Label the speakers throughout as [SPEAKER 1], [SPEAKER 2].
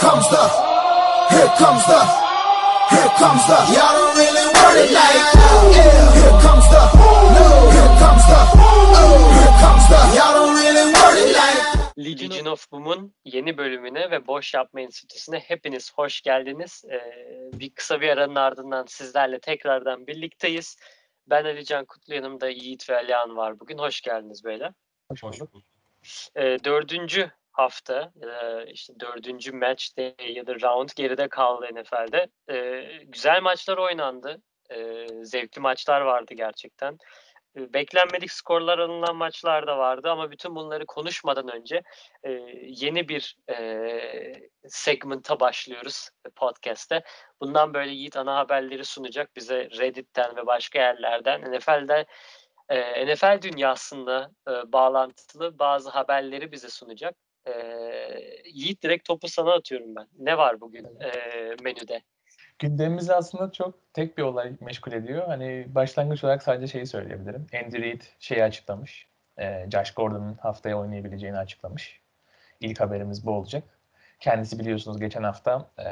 [SPEAKER 1] comes the, here comes the, here comes the. Y'all don't really want it like that. Yeah. Here comes the, no. Here comes the, oh. Here comes the. Y'all don't really want it like.
[SPEAKER 2] Legion of Boom'un yeni bölümüne ve Boş Yapma Enstitüsü'ne hepiniz hoş geldiniz. Ee, bir kısa bir aranın ardından sizlerle tekrardan birlikteyiz. Ben Alican Kutlu, yanımda Yiğit ve Alihan var bugün. Hoş geldiniz beyler.
[SPEAKER 3] Hoş bulduk.
[SPEAKER 2] Ee, dördüncü hafta, e, işte dördüncü day ya da round geride kaldı NFL'de. Ee, güzel maçlar oynandı. Ee, zevkli maçlar vardı gerçekten. Ee, Beklenmedik skorlar alınan maçlar da vardı ama bütün bunları konuşmadan önce e, yeni bir e, segmenta başlıyoruz podcast'te. Bundan böyle Yiğit ana haberleri sunacak bize Reddit'ten ve başka yerlerden NFL'de e, NFL dünyasında e, bağlantılı bazı haberleri bize sunacak. E, Yiğit direkt topu sana atıyorum ben. Ne var bugün e, menüde?
[SPEAKER 3] Gündemimizi aslında çok tek bir olay meşgul ediyor. Hani başlangıç olarak sadece şeyi söyleyebilirim. Andy Reid şeyi açıklamış. Ee, Josh Gordon'un haftaya oynayabileceğini açıklamış. İlk haberimiz bu olacak. Kendisi biliyorsunuz geçen hafta e,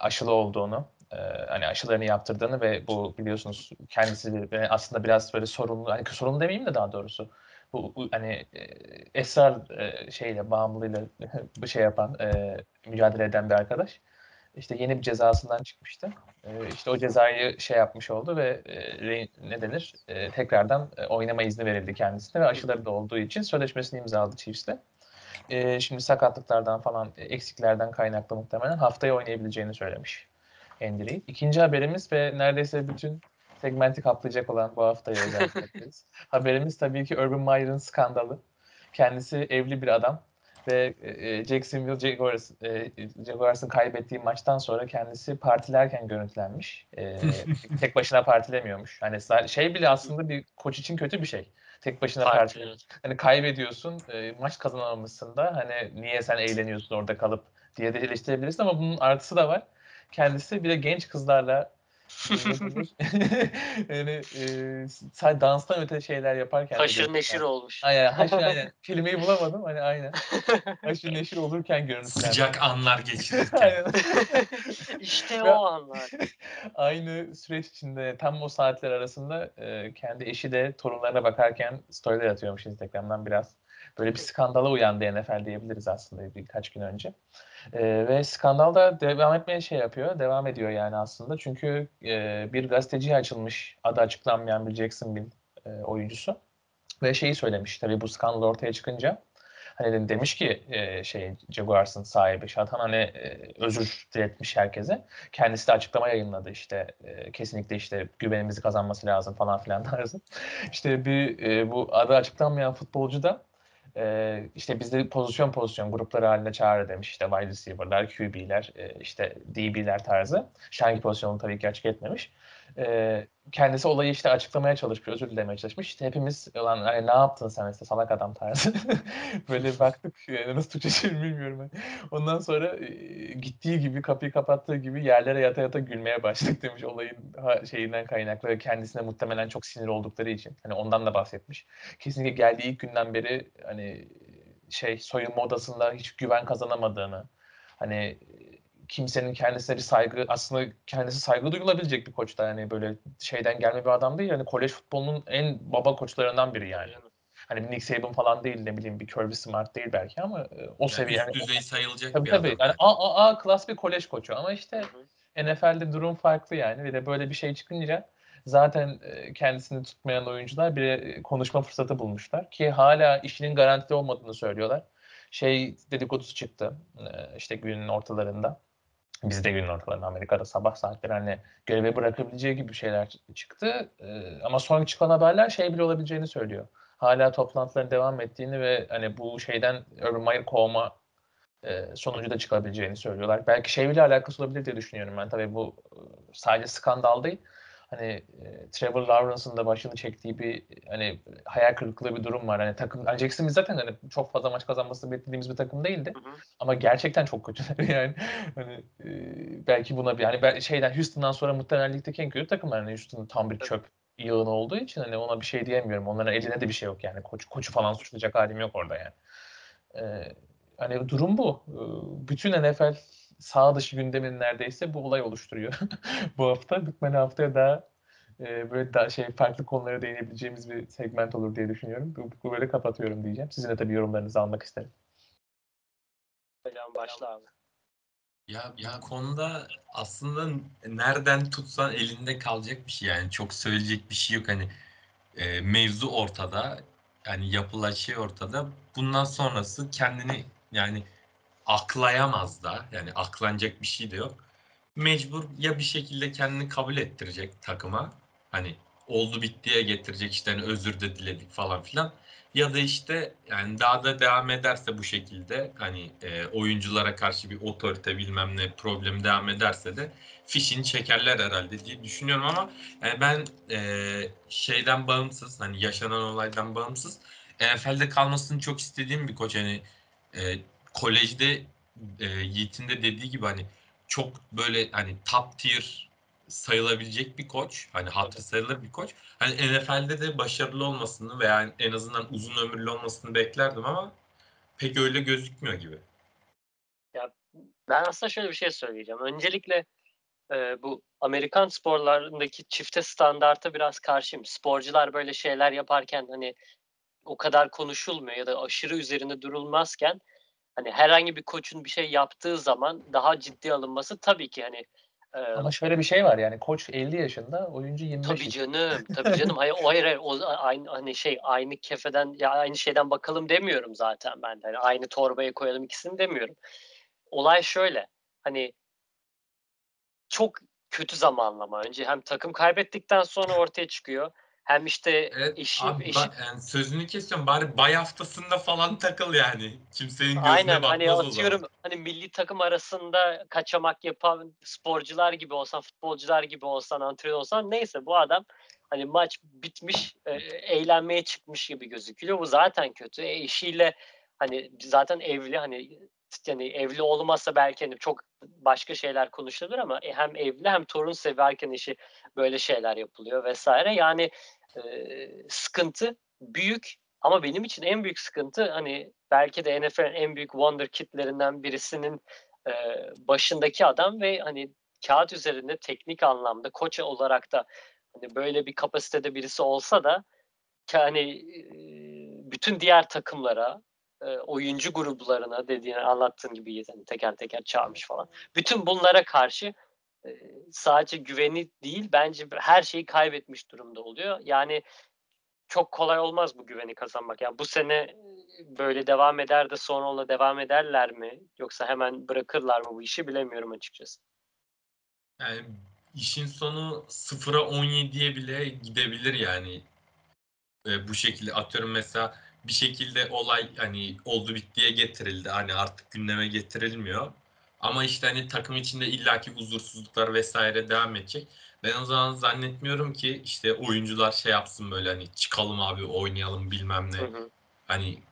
[SPEAKER 3] aşılı olduğunu, e, hani aşılarını yaptırdığını ve bu biliyorsunuz kendisi aslında biraz böyle sorumlu, hani sorumlu demeyeyim de daha doğrusu bu hani e, esrar e, şeyle bağımlılığıyla bu şey yapan, e, mücadele eden bir arkadaş. İşte yeni bir cezasından çıkmıştı. E, işte o cezayı şey yapmış oldu ve e, ne denir? Tekrardan oynama izni verildi kendisine ve aşıları da olduğu için sözleşmesini imzaladı Chiefs'le. Şimdi sakatlıklardan falan eksiklerden kaynaklı muhtemelen haftaya oynayabileceğini söylemiş Andy Reid. İkinci haberimiz ve neredeyse bütün segmenti kaplayacak olan bu haftaya özel haberimiz. tabii ki Urban Meyer'ın skandalı. Kendisi evli bir adam ve e, Jacksonville Jaguars, e, Jaguars'ın kaybettiği maçtan sonra kendisi partilerken görüntülenmiş. E, tek başına partilemiyormuş. Hani şey bile aslında bir koç için kötü bir şey. Tek başına
[SPEAKER 2] parti.
[SPEAKER 3] Hani kaybediyorsun, e, maç kazanamamışsın da hani niye sen eğleniyorsun orada kalıp diye de eleştirebilirsin ama bunun artısı da var. Kendisi bir de genç kızlarla yani e, sadece danstan öte şeyler yaparken
[SPEAKER 2] Haşır neşir olmuş.
[SPEAKER 3] Aynen, haşır aynen. Kelimeyi bulamadım hani aynen. Haşır neşir olurken görüntülen.
[SPEAKER 4] Sıcak anlar geçirirken.
[SPEAKER 3] aynen.
[SPEAKER 2] işte o anlar.
[SPEAKER 3] Aynı süreç içinde tam o saatler arasında e, kendi eşi de torunlarına bakarken storyler atıyormuş Instagram'dan biraz. Böyle bir skandala uyandı NFL diyebiliriz aslında birkaç gün önce. E, ve skandal da devam etmeye şey yapıyor, devam ediyor yani aslında. Çünkü e, bir gazeteciye açılmış, adı açıklanmayan bir Jacksonville e, oyuncusu. Ve şeyi söylemiş tabii bu skandal ortaya çıkınca. Hani demiş ki e, şey Jaguars'ın sahibi Şatan hani e, özür diletmiş herkese. Kendisi de açıklama yayınladı işte e, kesinlikle işte güvenimizi kazanması lazım falan filan tarzı. İşte bir e, bu adı açıklanmayan futbolcu da e, işte bizde pozisyon pozisyon grupları halinde çağrı demiş işte wide receiver'lar, QB'ler, e, işte DB'ler tarzı. Hangi pozisyonu tabii ki açık etmemiş. E, kendisi olayı işte açıklamaya çalışmış, özür dilemeye çalışmış. İşte hepimiz lan hani ne yaptın sen işte salak adam tarzı. Böyle baktık yani nasıl Türkçe çevirir bilmiyorum. ben. Ondan sonra e, gittiği gibi kapıyı kapattığı gibi yerlere yata yata gülmeye başladık demiş olayın ha- şeyinden kaynaklı kendisine muhtemelen çok sinir oldukları için. Hani ondan da bahsetmiş. Kesinlikle geldiği ilk günden beri hani şey soyunma odasında hiç güven kazanamadığını hani kimsenin kendisine bir saygı aslında kendisi saygı duyulabilecek bir koç da yani böyle şeyden gelme bir adam değil yani kolej futbolunun en baba koçlarından biri yani. Hani Nick Saban falan değil ne bileyim bir Kirby Smart değil belki ama e, o seviye
[SPEAKER 4] Yani
[SPEAKER 3] yani,
[SPEAKER 4] üst düzey sayılacak
[SPEAKER 3] tabii
[SPEAKER 4] bir
[SPEAKER 3] tabii
[SPEAKER 4] adam.
[SPEAKER 3] yani A, A, A klas bir kolej koçu ama işte
[SPEAKER 2] Hı.
[SPEAKER 3] NFL'de durum farklı yani bir de böyle bir şey çıkınca zaten e, kendisini tutmayan oyuncular bir e, konuşma fırsatı bulmuşlar ki hala işinin garantili olmadığını söylüyorlar. Şey dedikodusu çıktı işte günün ortalarında. Bizde günün ortalarında Amerika'da sabah saatleri hani göreve bırakabileceği gibi şeyler çıktı. E, ama son çıkan haberler şey bile olabileceğini söylüyor. Hala toplantıların devam ettiğini ve hani bu şeyden Urban Meyer kovma e, sonucu da çıkabileceğini söylüyorlar. Belki şey bile alakası olabilir diye düşünüyorum ben. Tabii bu e, sadece skandal değil. Hani e, Trevor Lawrence'ın da başını çektiği bir hani hayal kırıklığı bir durum var. Hani takım hani Jacksonville zaten hani çok fazla maç kazanması beklediğimiz bir takım değildi.
[SPEAKER 2] Hı hı.
[SPEAKER 3] Ama gerçekten çok kötüler yani. Hani e, belki buna bir hani ben, şeyden Houston'dan sonra muhtemelen ligdeki en kötü takım yani Houston tam bir çöp yığını olduğu için hani ona bir şey diyemiyorum. Onların eline de bir şey yok yani. Koç, koçu falan suçlayacak halim yok orada yani. Ee, hani durum bu. Bütün NFL sağ dışı gündemin neredeyse bu olay oluşturuyor bu hafta. Bitmeli haftaya daha e, böyle daha şey farklı konulara değinebileceğimiz bir segment olur diye düşünüyorum. Bu, bu böyle kapatıyorum diyeceğim. Sizin de tabii yorumlarınızı almak isterim.
[SPEAKER 2] Selam başla abi.
[SPEAKER 4] Ya, ya konuda aslında nereden tutsan elinde kalacak bir şey yani çok söyleyecek bir şey yok hani e, mevzu ortada yani yapılan şey ortada bundan sonrası kendini yani aklayamaz da. Yani aklanacak bir şey de yok. Mecbur ya bir şekilde kendini kabul ettirecek takıma. Hani oldu bittiye getirecek işte hani özür de diledik falan filan. Ya da işte yani daha da devam ederse bu şekilde hani e, oyunculara karşı bir otorite bilmem ne problem devam ederse de fişini çekerler herhalde diye düşünüyorum ama yani ben e, şeyden bağımsız hani yaşanan olaydan bağımsız NFL'de kalmasını çok istediğim bir koç. Hani e, kolejde e, Yiğit'in de dediği gibi hani çok böyle hani top tier sayılabilecek bir koç. Hani hatır sayılır bir koç. Hani NFL'de de başarılı olmasını veya en azından uzun ömürlü olmasını beklerdim ama pek öyle gözükmüyor gibi.
[SPEAKER 2] Ya ben aslında şöyle bir şey söyleyeceğim. Öncelikle e, bu Amerikan sporlarındaki çifte standarta biraz karşıyım. Sporcular böyle şeyler yaparken hani o kadar konuşulmuyor ya da aşırı üzerinde durulmazken hani herhangi bir koçun bir şey yaptığı zaman daha ciddi alınması tabii ki hani e,
[SPEAKER 3] Ama şöyle bir şey var yani koç 50 yaşında, oyuncu 25
[SPEAKER 2] Tabii canım, tabii canım. Hayır, o hayır, o aynı hani şey aynı kefeden ya aynı şeyden bakalım demiyorum zaten ben de. Hani aynı torbaya koyalım ikisini demiyorum. Olay şöyle. Hani çok kötü zamanlama. Önce hem takım kaybettikten sonra ortaya çıkıyor. Hem işte
[SPEAKER 4] Evet
[SPEAKER 2] eşi,
[SPEAKER 4] abi,
[SPEAKER 2] eşi
[SPEAKER 4] ba- yani sözünü kesiyorum bari bay haftasında falan takıl yani. Kimsenin gözüne
[SPEAKER 2] Aynen hani
[SPEAKER 4] o zaman.
[SPEAKER 2] atıyorum hani milli takım arasında kaçamak yapan sporcular gibi olsan, futbolcular gibi olsan, antrenör olsan neyse bu adam hani maç bitmiş, e, eğlenmeye çıkmış gibi gözüküyor. Bu zaten kötü. E, eşiyle hani zaten evli hani yani evli olmasa belki hani çok başka şeyler konuşulur ama e, hem evli hem torun severken işi böyle şeyler yapılıyor vesaire. Yani e, sıkıntı büyük ama benim için en büyük sıkıntı hani belki de NFL'in en büyük wonder kitlerinden birisinin e, başındaki adam ve hani kağıt üzerinde teknik anlamda koç olarak da hani böyle bir kapasitede birisi olsa da ki hani e, bütün diğer takımlara e, oyuncu gruplarına dediğini anlattığın gibi yani teker teker çağırmış falan. Bütün bunlara karşı e, sadece güveni değil bence her şeyi kaybetmiş durumda oluyor. Yani çok kolay olmaz bu güveni kazanmak. Yani bu sene böyle devam eder de sonra ona devam ederler mi? Yoksa hemen bırakırlar mı bu işi bilemiyorum açıkçası.
[SPEAKER 4] Yani işin sonu 0'a 17'ye bile gidebilir yani. E, bu şekilde atıyorum mesela bir şekilde olay hani oldu bittiye getirildi. Hani artık gündeme getirilmiyor. Ama işte hani takım içinde illaki huzursuzluklar vesaire devam edecek. Ben o zaman zannetmiyorum ki işte oyuncular şey yapsın böyle hani çıkalım abi oynayalım bilmem ne.
[SPEAKER 2] Hı hı.
[SPEAKER 4] Hani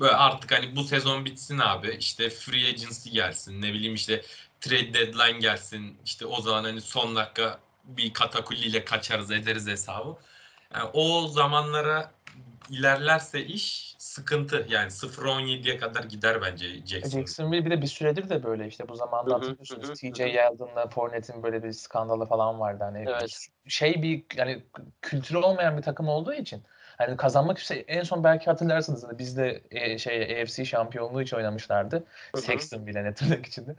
[SPEAKER 4] böyle artık hani bu sezon bitsin abi. işte free agency gelsin. Ne bileyim işte trade deadline gelsin. İşte o zaman hani son dakika bir katakulliyle kaçarız ederiz hesabı. Yani o zamanlara ilerlerse iş sıkıntı. Yani 0-17'ye kadar gider bence Jackson.
[SPEAKER 3] Jacksonville bir de bir süredir de böyle işte bu zamanda hatırlıyorsunuz TJ. Yeldon'la Fournette'in böyle bir skandalı falan vardı hani
[SPEAKER 2] Evet.
[SPEAKER 3] şey bir yani kültürü olmayan bir takım olduğu için hani kazanmak işte en son belki hatırlarsınız hani bizde e, şey AFC şampiyonluğu için oynamışlardı.
[SPEAKER 2] Hı hı.
[SPEAKER 3] Sexton bile ne tırnak içinde.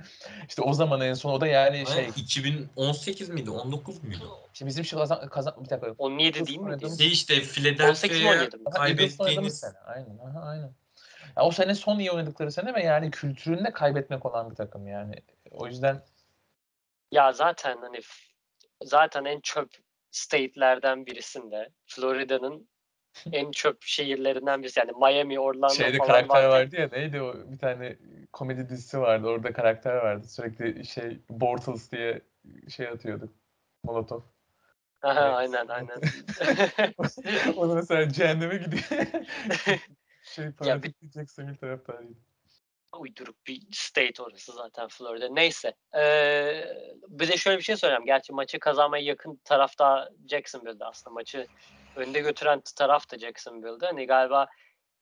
[SPEAKER 3] İşte o zaman en son o da yani şey
[SPEAKER 4] Aynen, 2018 miydi? 19 muydu?
[SPEAKER 3] işte bizim şu kazan, kazan bir dakika
[SPEAKER 2] 17
[SPEAKER 3] Eagles
[SPEAKER 2] değil miydi?
[SPEAKER 3] oynadığımız-
[SPEAKER 4] Şey işte
[SPEAKER 2] 18 mi
[SPEAKER 4] Philadelphia'ya
[SPEAKER 2] 17 mi?
[SPEAKER 3] Aha, Eagles oynadığımız
[SPEAKER 4] kaybettiğiniz
[SPEAKER 3] sene. Aynen. Aha, aynen. Ya o sene son iyi oynadıkları sene ve yani kültüründe kaybetmek olan bir takım yani. O yüzden
[SPEAKER 2] Ya zaten hani zaten en çöp state'lerden birisinde Florida'nın en çöp şehirlerinden birisi. Yani Miami, Orlando
[SPEAKER 3] şeyde
[SPEAKER 2] falan
[SPEAKER 3] karakter
[SPEAKER 2] vardı.
[SPEAKER 3] vardı ya neydi o bir tane komedi dizisi vardı orada karakter vardı sürekli şey Bortles diye şey atıyordu Molotov.
[SPEAKER 2] Aha,
[SPEAKER 3] Evet.
[SPEAKER 2] aynen aynen.
[SPEAKER 3] o da mesela cehenneme gidiyor. şey
[SPEAKER 2] Ya
[SPEAKER 3] fanatik bir Jacksonville taraftarıydı.
[SPEAKER 2] uyduruk bir state orası zaten Florida. Neyse. Ee, bir de şöyle bir şey söyleyeyim. Gerçi maçı kazanmaya yakın taraf da Jacksonville'de aslında. Maçı önde götüren taraf da Jacksonville'de. Hani galiba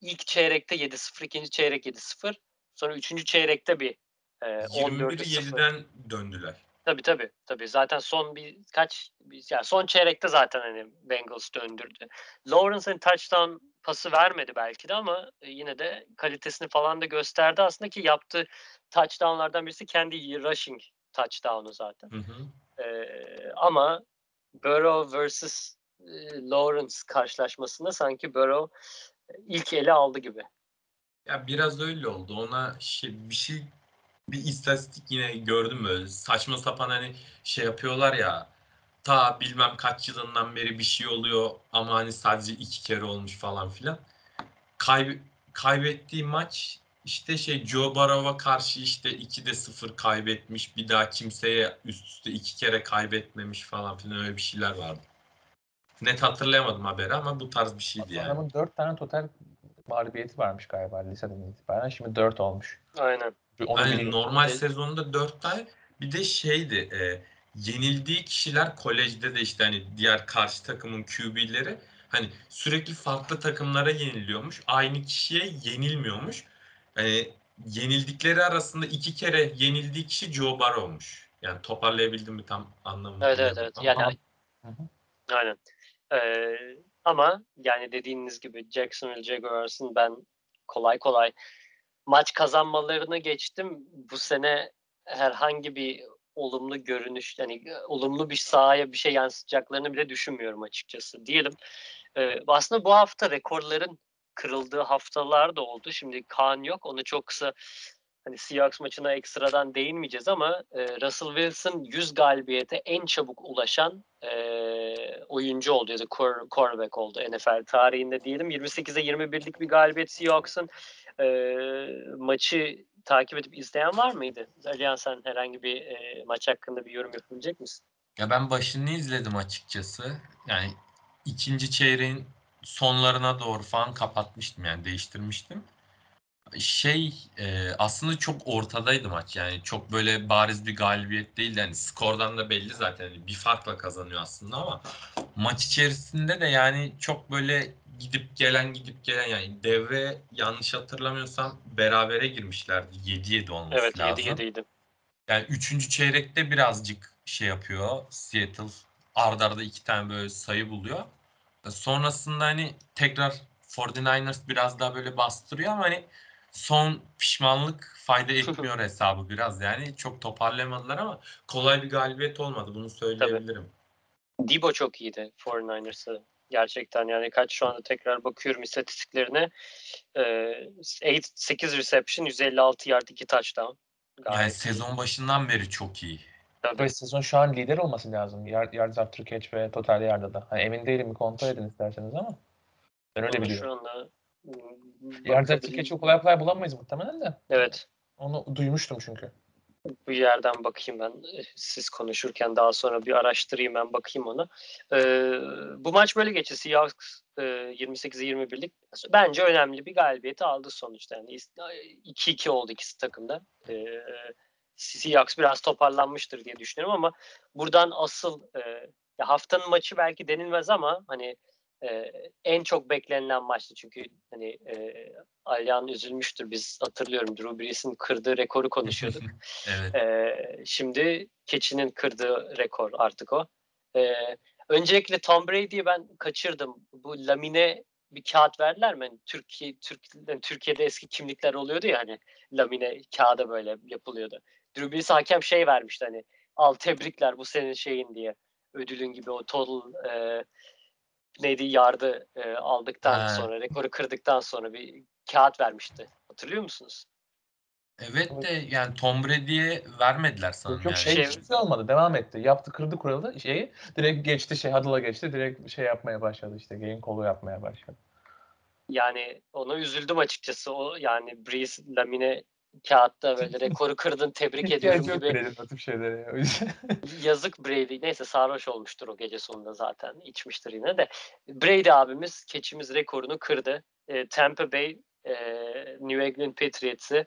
[SPEAKER 2] ilk çeyrekte 7-0, ikinci çeyrek 7-0. Sonra üçüncü çeyrekte bir E, 14'e 0.
[SPEAKER 4] 21-7'den döndüler.
[SPEAKER 2] Tabii tabii. Tabii zaten son bir kaç yani son çeyrekte zaten hani Bengals döndürdü. Lawrence'ın touchdown pası vermedi belki de ama e, yine de kalitesini falan da gösterdi aslında ki yaptığı touchdownlardan birisi kendi rushing touchdown'u zaten.
[SPEAKER 4] Hı hı.
[SPEAKER 2] Ee, ama Burrow vs. e, Lawrence karşılaşmasında sanki Burrow e, ilk ele aldı gibi.
[SPEAKER 4] Ya biraz öyle oldu. Ona şey, bir şey bir istatistik yine gördüm böyle saçma sapan hani şey yapıyorlar ya ta bilmem kaç yılından beri bir şey oluyor ama hani sadece iki kere olmuş falan filan. Kayb kaybettiği maç işte şey Joe Barrow'a karşı işte 2'de 0 kaybetmiş. Bir daha kimseye üst üste iki kere kaybetmemiş falan filan öyle bir şeyler vardı. Net hatırlayamadım haberi ama bu tarz bir şeydi yani.
[SPEAKER 3] Adamın 4 tane total mağlubiyeti varmış galiba liseden itibaren. Şimdi 4 olmuş.
[SPEAKER 2] Aynen.
[SPEAKER 3] Onu
[SPEAKER 4] Hani
[SPEAKER 3] biliyorum.
[SPEAKER 4] normal sezonda 4 tane bir de şeydi e, yenildiği kişiler kolejde de işte hani diğer karşı takımın QB'leri hani sürekli farklı takımlara yeniliyormuş. Aynı kişiye yenilmiyormuş. Hani yenildikleri arasında iki kere yenildiği kişi Joe Burrow'muş. Yani toparlayabildim mi tam anlamadım.
[SPEAKER 2] Evet evet evet. Yani
[SPEAKER 3] Hı hı.
[SPEAKER 2] aynen. Ee, ama yani dediğiniz gibi Jacksonville Jaguars'ın ben kolay kolay maç kazanmalarını geçtim. Bu sene herhangi bir olumlu görünüş yani olumlu bir sahaya bir şey yansıtacaklarını bile düşünmüyorum açıkçası diyelim. Ee, aslında bu hafta rekorların kırıldığı haftalar da oldu. Şimdi Kaan yok. Onu çok kısa hani Seahawks maçına ekstradan değinmeyeceğiz ama e, Russell Wilson 100 galibiyete en çabuk ulaşan e, oyuncu oldu ya da quarterback oldu NFL tarihinde diyelim. 28'e 21'lik bir galibiyet Seahawks'ın e, maçı takip edip izleyen var mıydı? Alihan sen herhangi bir e, maç hakkında bir yorum yapabilecek misin?
[SPEAKER 4] Ya ben başını izledim açıkçası. Yani ikinci çeyreğin sonlarına doğru falan kapatmıştım yani değiştirmiştim. Şey e, aslında çok ortadaydı maç yani çok böyle bariz bir galibiyet değildi. Yani skordan da belli zaten hani bir farkla kazanıyor aslında ama maç içerisinde de yani çok böyle gidip gelen gidip gelen yani devre yanlış hatırlamıyorsam berabere girmişlerdi. 7-7 olması
[SPEAKER 2] Evet
[SPEAKER 4] lazım.
[SPEAKER 2] 7-7'ydi.
[SPEAKER 4] Yani üçüncü çeyrekte birazcık şey yapıyor Seattle. Arda arda iki tane böyle sayı buluyor. Sonrasında hani tekrar 49ers biraz daha böyle bastırıyor ama hani son pişmanlık fayda etmiyor hesabı biraz yani. Çok toparlayamadılar ama kolay bir galibiyet olmadı bunu söyleyebilirim.
[SPEAKER 2] Debo çok iyiydi 49ers'ı. Gerçekten yani kaç şu anda tekrar bakıyorum istatistiklerine. Ee, 8 reception, 156 yard, 2 touchdown.
[SPEAKER 4] Yani
[SPEAKER 2] Gayet iyi.
[SPEAKER 4] sezon başından beri çok iyi.
[SPEAKER 2] Tabii.
[SPEAKER 3] Ve sezon şu an lider olması lazım. Yard, yards after catch ve total yardda da. Hani emin değilim bir kontrol edin isterseniz ama. Ben öyle
[SPEAKER 2] Onu
[SPEAKER 3] biliyorum.
[SPEAKER 2] Şu anda
[SPEAKER 3] after
[SPEAKER 2] bakabil-
[SPEAKER 3] catch'i kolay kolay bulamayız muhtemelen de.
[SPEAKER 2] Evet.
[SPEAKER 3] Onu duymuştum çünkü.
[SPEAKER 2] Bu yerden bakayım ben. Siz konuşurken daha sonra bir araştırayım ben bakayım ona. Ee, bu maç böyle geçti. Seahawks e, 28'e 21'lik. Bence önemli bir galibiyeti aldı sonuçta. Yani is- 2-2 oldu ikisi takımda. Ee, Seahawks biraz toparlanmıştır diye düşünüyorum ama buradan asıl e, haftanın maçı belki denilmez ama hani e, en çok beklenilen maçtı çünkü hani e, Alyan üzülmüştür biz hatırlıyorum Drew Brees'in kırdığı rekoru konuşuyorduk.
[SPEAKER 4] Evet.
[SPEAKER 2] Ee, şimdi Keçi'nin kırdığı rekor artık o. Ee, öncelikle Tom Brady'yi ben kaçırdım. Bu lamine bir kağıt verdiler mi? Hani Türkiye Türk, yani Türkiye'de eski kimlikler oluyordu ya hani lamine kağıda böyle yapılıyordu. Drew Brees hakem şey vermişti hani al tebrikler bu senin şeyin diye. Ödülün gibi o total e, neydi yardı e, aldıktan
[SPEAKER 4] Ha.
[SPEAKER 2] sonra rekoru kırdıktan sonra bir kağıt vermişti. Hatırlıyor musunuz?
[SPEAKER 4] Evet de yani Tom Brady'ye vermediler sanırım
[SPEAKER 3] Yok
[SPEAKER 4] yani.
[SPEAKER 3] şey,
[SPEAKER 2] Şey-
[SPEAKER 3] şey olmadı. Devam etti. Yaptı kırdı kuralı şeyi. Direkt geçti şey huddle'a geçti. Direkt şey yapmaya başladı işte. Game kolu yapmaya başladı.
[SPEAKER 2] Yani ona üzüldüm açıkçası. O yani Breeze Lamine kağıtta böyle rekoru kırdın tebrik ediyorum gibi
[SPEAKER 3] Brady'nin o tip şeylere.
[SPEAKER 2] Yazık Brady. Neyse sarhoş olmuştur o gece sonunda zaten. içmiştir yine de. Brady abimiz keçimiz rekorunu kırdı. E, Tampa Bay e, New England Patriots'ı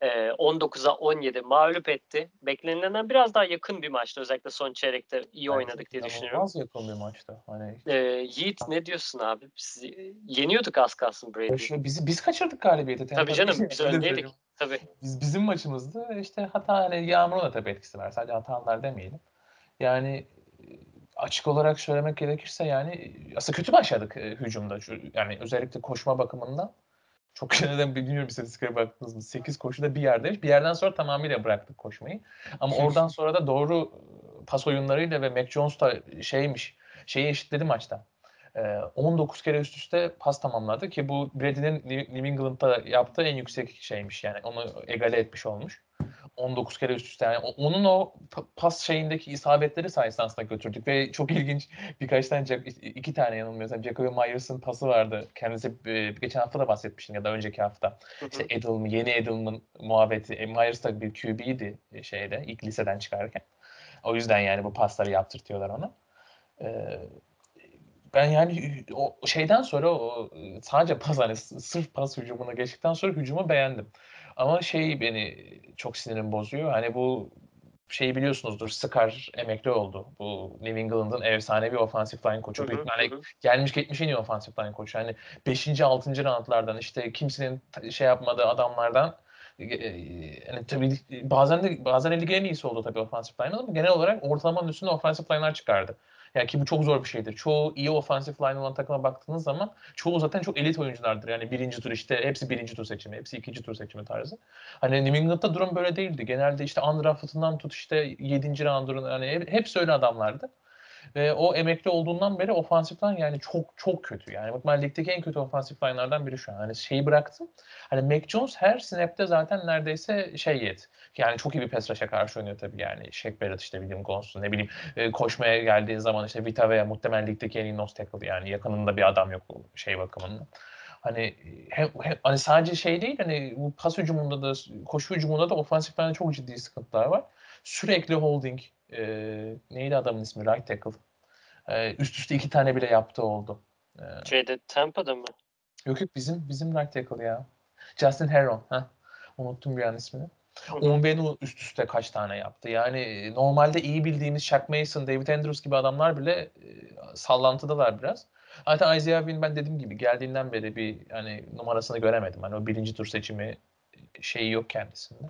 [SPEAKER 2] e, 19'a 17 mağlup etti. Beklenilenden biraz daha yakın bir maçtı. Özellikle son çeyrekte iyi oynadık diye düşünüyorum.
[SPEAKER 3] İnanılmaz yakın bir maçtı. Hani
[SPEAKER 2] E, Yiğit ne diyorsun abi? Biz yeniyorduk az kalsın Brady'yi.
[SPEAKER 3] bizi biz kaçırdık galibiyeti.
[SPEAKER 2] Tabii canım, biz öndeydik. Tabii.
[SPEAKER 3] Biz, bizim maçımızda işte hata hani Yağmur'un da tabii etkisi var. Sadece hatalar demeyelim. Yani e, açık olarak söylemek gerekirse yani aslında kötü başladık e, hücumda. Yani özellikle koşma bakımından. Çok neden bilmiyorum istatistiklere baktınız mı? 8 koşuda bir yerdeymiş. Bir yerden sonra tamamıyla bıraktık koşmayı. Ama oradan sonra da doğru e, pas oyunlarıyla ve Mac Jones da şeymiş. Şeyi eşitledi maçta. Ee, 19 kere üst üste pas tamamladı ki bu Brady'nin New England'da yaptığı en yüksek şeymiş yani onu egale etmiş olmuş. 19 kere üst üste yani onun o pas şeyindeki isabetleri sayesinde aslında götürdük ve çok ilginç birkaç tane iki tane yanılmıyorsam Jacoby Myers'ın pası vardı. Kendisi e, geçen hafta da bahsetmiştim ya da önceki hafta. İşte Edelman, yeni Edelman muhabbeti. E, Myers da bir QB'ydi şeyde ilk liseden çıkarken. O yüzden yani bu pasları yaptırtıyorlar ona. Ee, ben yani o şeyden sonra o sadece pas hani sırf pas hücumuna geçtikten sonra hücumu beğendim. Ama şey beni çok sinirim bozuyor. Hani bu şeyi biliyorsunuzdur. Scar emekli oldu. Bu New England'ın efsanevi offensive line koçu. Büyük hani gelmiş geçmiş en iyi offensive line koçu. Hani 5. 6. roundlardan işte kimsenin şey yapmadığı adamlardan yani tabii bazen de bazen ligin en iyisi oldu tabii offensive line ama genel olarak ortalamanın üstünde offensive line'lar çıkardı. Yani ki bu çok zor bir şeydir. Çoğu iyi offensive line olan takıma baktığınız zaman çoğu zaten çok elit oyunculardır. Yani birinci tur işte hepsi birinci tur seçimi, hepsi ikinci tur seçimi tarzı. Hani New England'da durum böyle değildi. Genelde işte undrafted'ından tut işte yedinci round'un yani hepsi öyle adamlardı. Ve o emekli olduğundan beri ofansif line yani çok çok kötü. Yani bak ben ligdeki en kötü ofansif line'lardan biri şu an. Hani şeyi bıraktım. Hani Mac Jones her snap'te zaten neredeyse şey yet. Yani çok iyi bir pass karşı oynuyor tabii yani. Shaq Barrett işte William Gonson ne bileyim e, koşmaya geldiği zaman işte Vita veya muhtemelen ligdeki en iyi nose tackle yani yakınında bir adam yok şey bakımından. Hani hem, hem, hani sadece şey değil hani bu pas hücumunda da koşu hücumunda da ofansif çok ciddi sıkıntılar var. Sürekli holding e, neydi adamın ismi right tackle. E, üst üste iki tane bile yaptı oldu.
[SPEAKER 2] E, Şeyde Tampa'da mı?
[SPEAKER 3] Yok yok bizim bizim right tackle ya. Justin Herron. Heh. Unuttum bir an ismini. Onvenu üst üste kaç tane yaptı. Yani normalde iyi bildiğimiz Shaq Mason, David Andrews gibi adamlar bile e, sallantıdalar biraz. Zaten Isaiah Wynn ben dediğim gibi geldiğinden beri bir hani numarasını göremedim. Hani o birinci tur seçimi şeyi yok kendisinde.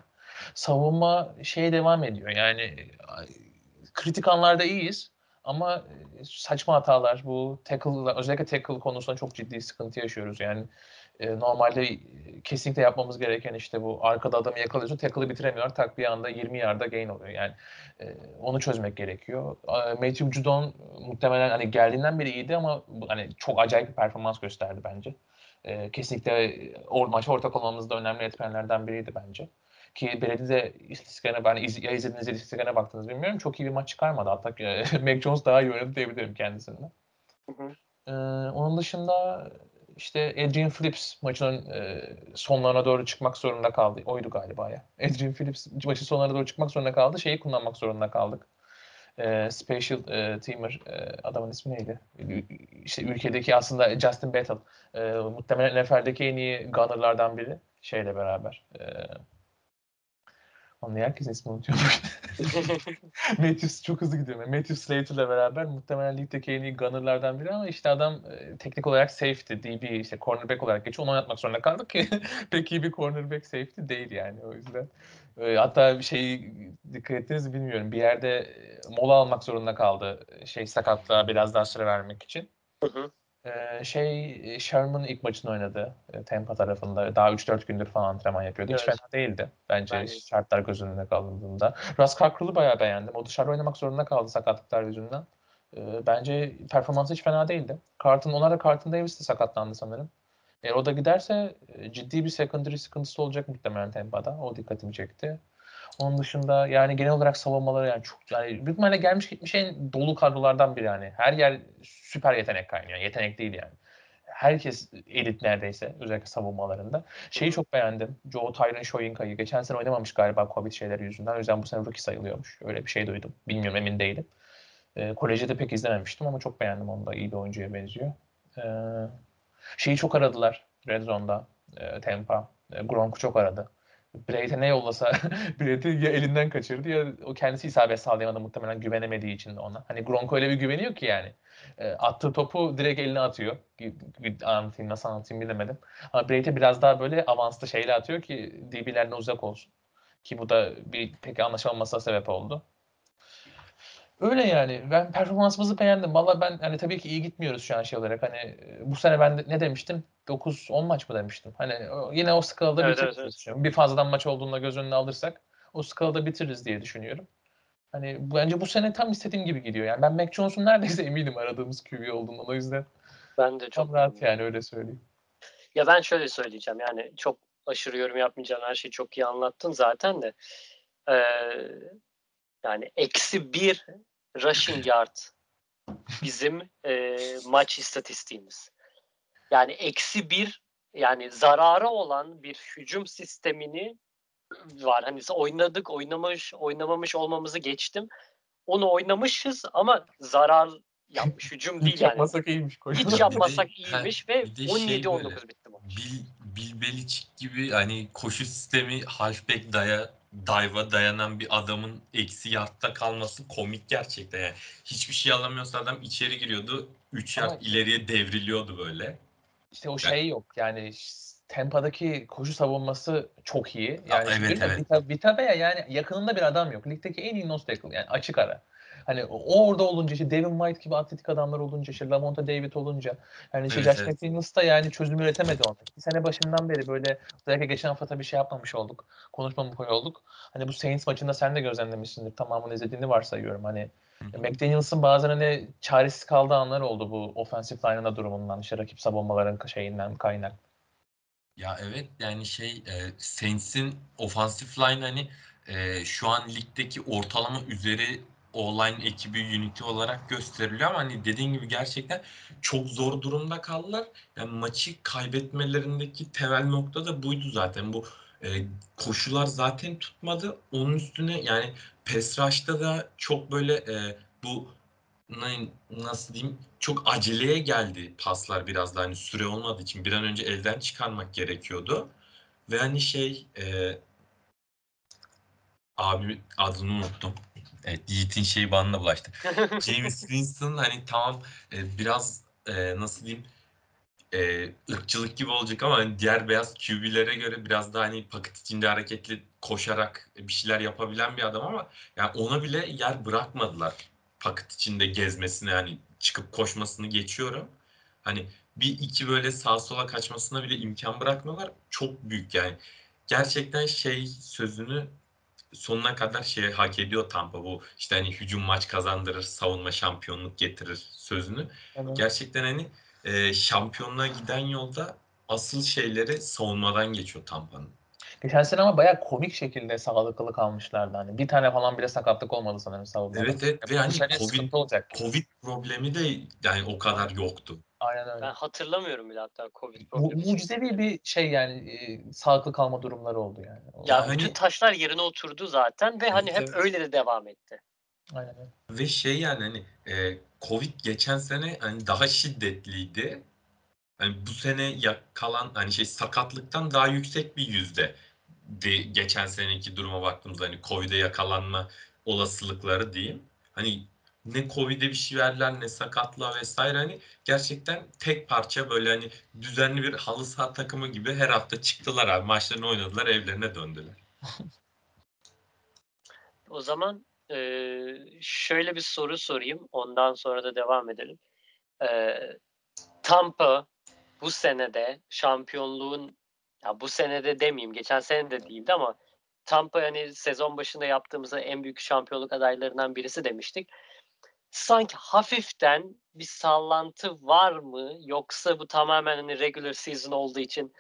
[SPEAKER 3] Savunma şeye devam ediyor. Yani kritik anlarda iyiyiz ama saçma hatalar bu tackle özellikle tackle konusunda çok ciddi sıkıntı yaşıyoruz. Yani e, normalde kesinlikle yapmamız gereken işte bu arkada adamı yakalıyorsun tackle'ı bitiremiyor tak bir anda 20 yarda gain oluyor. Yani e, onu çözmek gerekiyor. E, Matthew Judon muhtemelen hani geldiğinden beri iyiydi ama hani çok acayip bir performans gösterdi bence. E, kesinlikle or, maça ortak olmamız da önemli etmenlerden biriydi bence. Ki Beledi'de istatistiklerine ben iz, ya izlediğiniz istatistiklerine baktınız bilmiyorum. Çok iyi bir maç çıkarmadı. Hatta e, Mac Jones daha iyi oynadı diyebilirim kendisinden. Hı hı. Ee, onun dışında işte Adrian Phillips maçın e, sonlarına doğru çıkmak zorunda kaldı. Oydu galiba ya. Adrian Phillips maçın sonlarına doğru çıkmak zorunda kaldı. Şeyi kullanmak zorunda kaldık. E, special e, Teamer e, adamın ismi neydi? İşte ülkedeki aslında Justin Battle. E, muhtemelen NFL'deki en iyi gunner'lardan biri. Şeyle beraber. E, Anne herkes ismi unutuyormuş. Matthews çok hızlı gidiyor. Matthew Slater'la beraber muhtemelen ligdeki en iyi gunner'lardan biri ama işte adam e, teknik olarak safety, DB, işte cornerback olarak geçiyor. Onu oynatmak zorunda kaldık ki pek iyi bir cornerback safety değil yani o yüzden. E, hatta bir şey dikkat ettiniz bilmiyorum. Bir yerde e, mola almak zorunda kaldı. Şey sakatlığa biraz daha süre vermek için. Hı hı. Ee, şey Sherman ilk maçını oynadı e, Tampa tarafında. Daha 3-4 gündür falan antrenman yapıyordu. Hiç evet. fena değildi bence ben... şartlar göz önüne kalındığında. Russ Carkrell'ı bayağı beğendim. O dışarı oynamak zorunda kaldı sakatlıklar yüzünden. Ee, bence performansı hiç fena değildi. Carlton, onlar da Carlton Davis de sakatlandı sanırım. Eğer o da giderse e, ciddi bir secondary sıkıntısı olacak muhtemelen Tampa'da. O dikkatimi çekti. Onun dışında yani genel olarak savunmaları yani çok yani büyük ihtimalle gelmiş gitmiş en dolu kadrolardan biri yani. Her yer süper yetenek kaynıyor. Yetenek değil yani. Herkes elit neredeyse özellikle savunmalarında. Şeyi çok beğendim. Joe Tyron Shoyinka'yı. Geçen sene oynamamış galiba Covid şeyleri yüzünden. O yüzden bu sene rookie sayılıyormuş. Öyle bir şey duydum. Bilmiyorum emin değilim. E, kolejde de pek izlememiştim ama çok beğendim onu da. İyi bir oyuncuya benziyor. E, şeyi çok aradılar Red Zone'da. E, Tampa. E, Gronk'u çok aradı. Braid'e ne yollasa Braid'i ya elinden kaçırdı ya o kendisi isabet sağlayamadı muhtemelen güvenemediği için de ona. Hani Gronko öyle bir güveniyor ki yani. E, attığı topu direkt eline atıyor. Anlatayım nasıl anlatayım bilemedim. Ama Braid'e biraz daha böyle avanslı şeyle atıyor ki DB'lerden uzak olsun. Ki bu da bir pek anlaşılmamasına sebep oldu. Öyle yani. Ben performansımızı beğendim. Valla ben hani tabii ki iyi gitmiyoruz şu an şey olarak. Hani e, bu sene ben de, ne demiştim? 9-10 maç mı demiştim? Hani yine o skalada
[SPEAKER 2] Evet,
[SPEAKER 3] bitiririz
[SPEAKER 2] evet, evet.
[SPEAKER 3] Bir fazladan maç olduğunda göz önüne alırsak o skalada bitiririz diye düşünüyorum. Hani bence bu sene tam istediğim gibi gidiyor. Yani ben Mac Jones'un neredeyse eminim aradığımız QB olduğundan. O yüzden
[SPEAKER 2] Ben de çok
[SPEAKER 3] rahat yani öyle söyleyeyim.
[SPEAKER 2] Ya ben şöyle söyleyeceğim yani çok aşırı yorum yapmayacağım her şeyi çok iyi anlattın zaten de Ee, yani eksi bir rushing yard bizim e, maç istatistiğimiz. Yani eksi bir yani zararı olan bir hücum sistemini var. Hani oynadık, oynamamış, oynamamış olmamızı geçtim. Onu oynamışız ama zarar yapmış. Hücum değil
[SPEAKER 3] Hiç
[SPEAKER 2] yani.
[SPEAKER 3] yapmasak iyiymiş. koşu.
[SPEAKER 2] Hiç yapmasak iyiymiş ve
[SPEAKER 4] bir de şey
[SPEAKER 2] 17-19
[SPEAKER 4] böyle,
[SPEAKER 2] bitti maç.
[SPEAKER 4] Bill Belichick gibi hani koşu sistemi halfback daya dive'a dayanan bir adamın eksi yardta kalması komik gerçekten yani. Hiçbir şey alamıyorsa adam içeri giriyordu. 3
[SPEAKER 3] Ama-
[SPEAKER 4] yard ileriye devriliyordu böyle.
[SPEAKER 3] İşte o şey yok. Yani Tampa'daki koşu savunması çok iyi. Yani
[SPEAKER 4] evet, evet.
[SPEAKER 3] Vita, Vita Bea yani yakınında bir adam yok. Ligdeki en iyi nose tackle yani açık ara. Hani o orada olunca işte Devin White gibi atletik adamlar olunca işte Lamonta David olunca yani işte
[SPEAKER 4] Evet,
[SPEAKER 3] Josh
[SPEAKER 4] evet.
[SPEAKER 3] McDaniels da yani çözüm üretemedi ona. Bir sene başından beri böyle özellikle geçen hafta tabii şey yapmamış olduk. Konuşmamış olduk. Hani bu Saints maçında sen de gözlemlemişsindir. Tamamını izlediğini varsayıyorum. Hani. McDaniels'ın bazen hani çaresiz kaldığı anlar oldu bu offensive line'ın durumundan, işte rakip savunmaların şeyinden kaynak.
[SPEAKER 4] Ya evet yani şey e, Saints'in ofansif line hani e, şu an ligdeki ortalama üzeri O-line ekibi unity olarak gösteriliyor ama hani dediğin gibi gerçekten çok zor durumda kaldılar. Yani maçı kaybetmelerindeki temel nokta da buydu zaten. Bu e, koşular zaten tutmadı. Onun üstüne yani pass rush'ta da çok böyle e, bu nasıl diyeyim çok aceleye geldi paslar biraz da hani süre olmadığı için bir an önce elden çıkarmak gerekiyordu. Ve hani şey e, abi adını unuttum. Evet Yiğit'in şeyi bana da bulaştı. James Winston hani tamam e, biraz e, nasıl diyeyim e, ırkçılık gibi olacak ama hani diğer beyaz QB'lere göre biraz daha hani paket içinde hareketli koşarak bir şeyler yapabilen bir adam ama yani ona bile yer bırakmadılar paket içinde gezmesine yani çıkıp koşmasını geçiyorum. Hani bir iki böyle sağa sola kaçmasına bile imkan bırakmıyorlar. Çok büyük yani. Gerçekten şey sözünü sonuna kadar şey hak ediyor Tampa bu işte hani hücum maç kazandırır, savunma şampiyonluk getirir sözünü.
[SPEAKER 3] Yani
[SPEAKER 4] Gerçekten hani e, şampiyonluğa giden yolda asıl şeyleri savunmadan geçiyor Tampa'nın.
[SPEAKER 3] Geçen sene ama bayağı komik şekilde sağlıklı kalmışlardı. Hani bir tane falan bile sakatlık olmadı sanırım savunmada.
[SPEAKER 4] Evet evet ve hani
[SPEAKER 3] sene
[SPEAKER 4] Covid,
[SPEAKER 3] olacak.
[SPEAKER 4] Covid problemi de yani o kadar yoktu.
[SPEAKER 3] Aynen öyle.
[SPEAKER 2] Ben hatırlamıyorum bile hatta Covid
[SPEAKER 3] Mu-
[SPEAKER 2] problemi.
[SPEAKER 3] mucizevi bir şey yani e, sağlıklı kalma durumları oldu yani. O-
[SPEAKER 2] Ya
[SPEAKER 4] Yani-
[SPEAKER 2] bütün taşlar yerine oturdu zaten ve hani hep
[SPEAKER 4] evet.
[SPEAKER 2] öyle de devam etti.
[SPEAKER 3] Aynen öyle.
[SPEAKER 4] Ve şey yani hani e, Covid geçen sene hani daha şiddetliydi. Hani bu sene yakalan hani şey sakatlıktan daha yüksek bir yüzde de geçen seneki duruma baktığımızda hani Covid'e yakalanma olasılıkları diyeyim. Hani ne Covid'e bir şey verdiler ne sakatlığa vesaire hani gerçekten tek parça böyle hani düzenli bir halı saha takımı gibi her hafta çıktılar abi maçlarını oynadılar evlerine döndüler.
[SPEAKER 2] O zaman e, şöyle bir soru sorayım. Ondan sonra da devam edelim. E, Tampa bu senede şampiyonluğun ya bu senede demeyeyim geçen sene de değildi ama Tampa hani sezon başında yaptığımızda en büyük şampiyonluk adaylarından birisi demiştik. Sanki hafiften bir sallantı var mı yoksa bu tamamen hani regular season olduğu için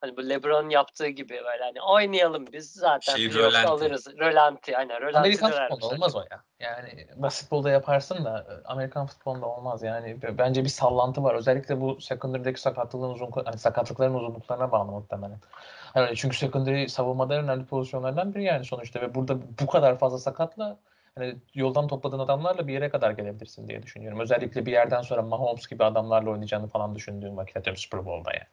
[SPEAKER 2] hani bu LeBron yaptığı gibi böyle hani oynayalım biz zaten
[SPEAKER 4] Şey, rölanti.
[SPEAKER 2] alırız. Rölanti aynen rölanti
[SPEAKER 3] Amerikan futbolunda olmaz o ya. Yani basketbolda yaparsın da Amerikan futbolunda olmaz. Yani bence bir sallantı var. Özellikle bu secondary'deki sakatlığın uzun hani sakatlıkların uzunluklarına bağlı muhtemelen. Hani çünkü secondary savunmada önemli pozisyonlardan biri yani sonuçta ve burada bu kadar fazla sakatla hani yoldan topladığın adamlarla bir yere kadar gelebilirsin diye düşünüyorum. Özellikle bir yerden sonra Mahomes gibi adamlarla oynayacağını falan düşündüğüm vakit atıyorum Super Bowl'da yani.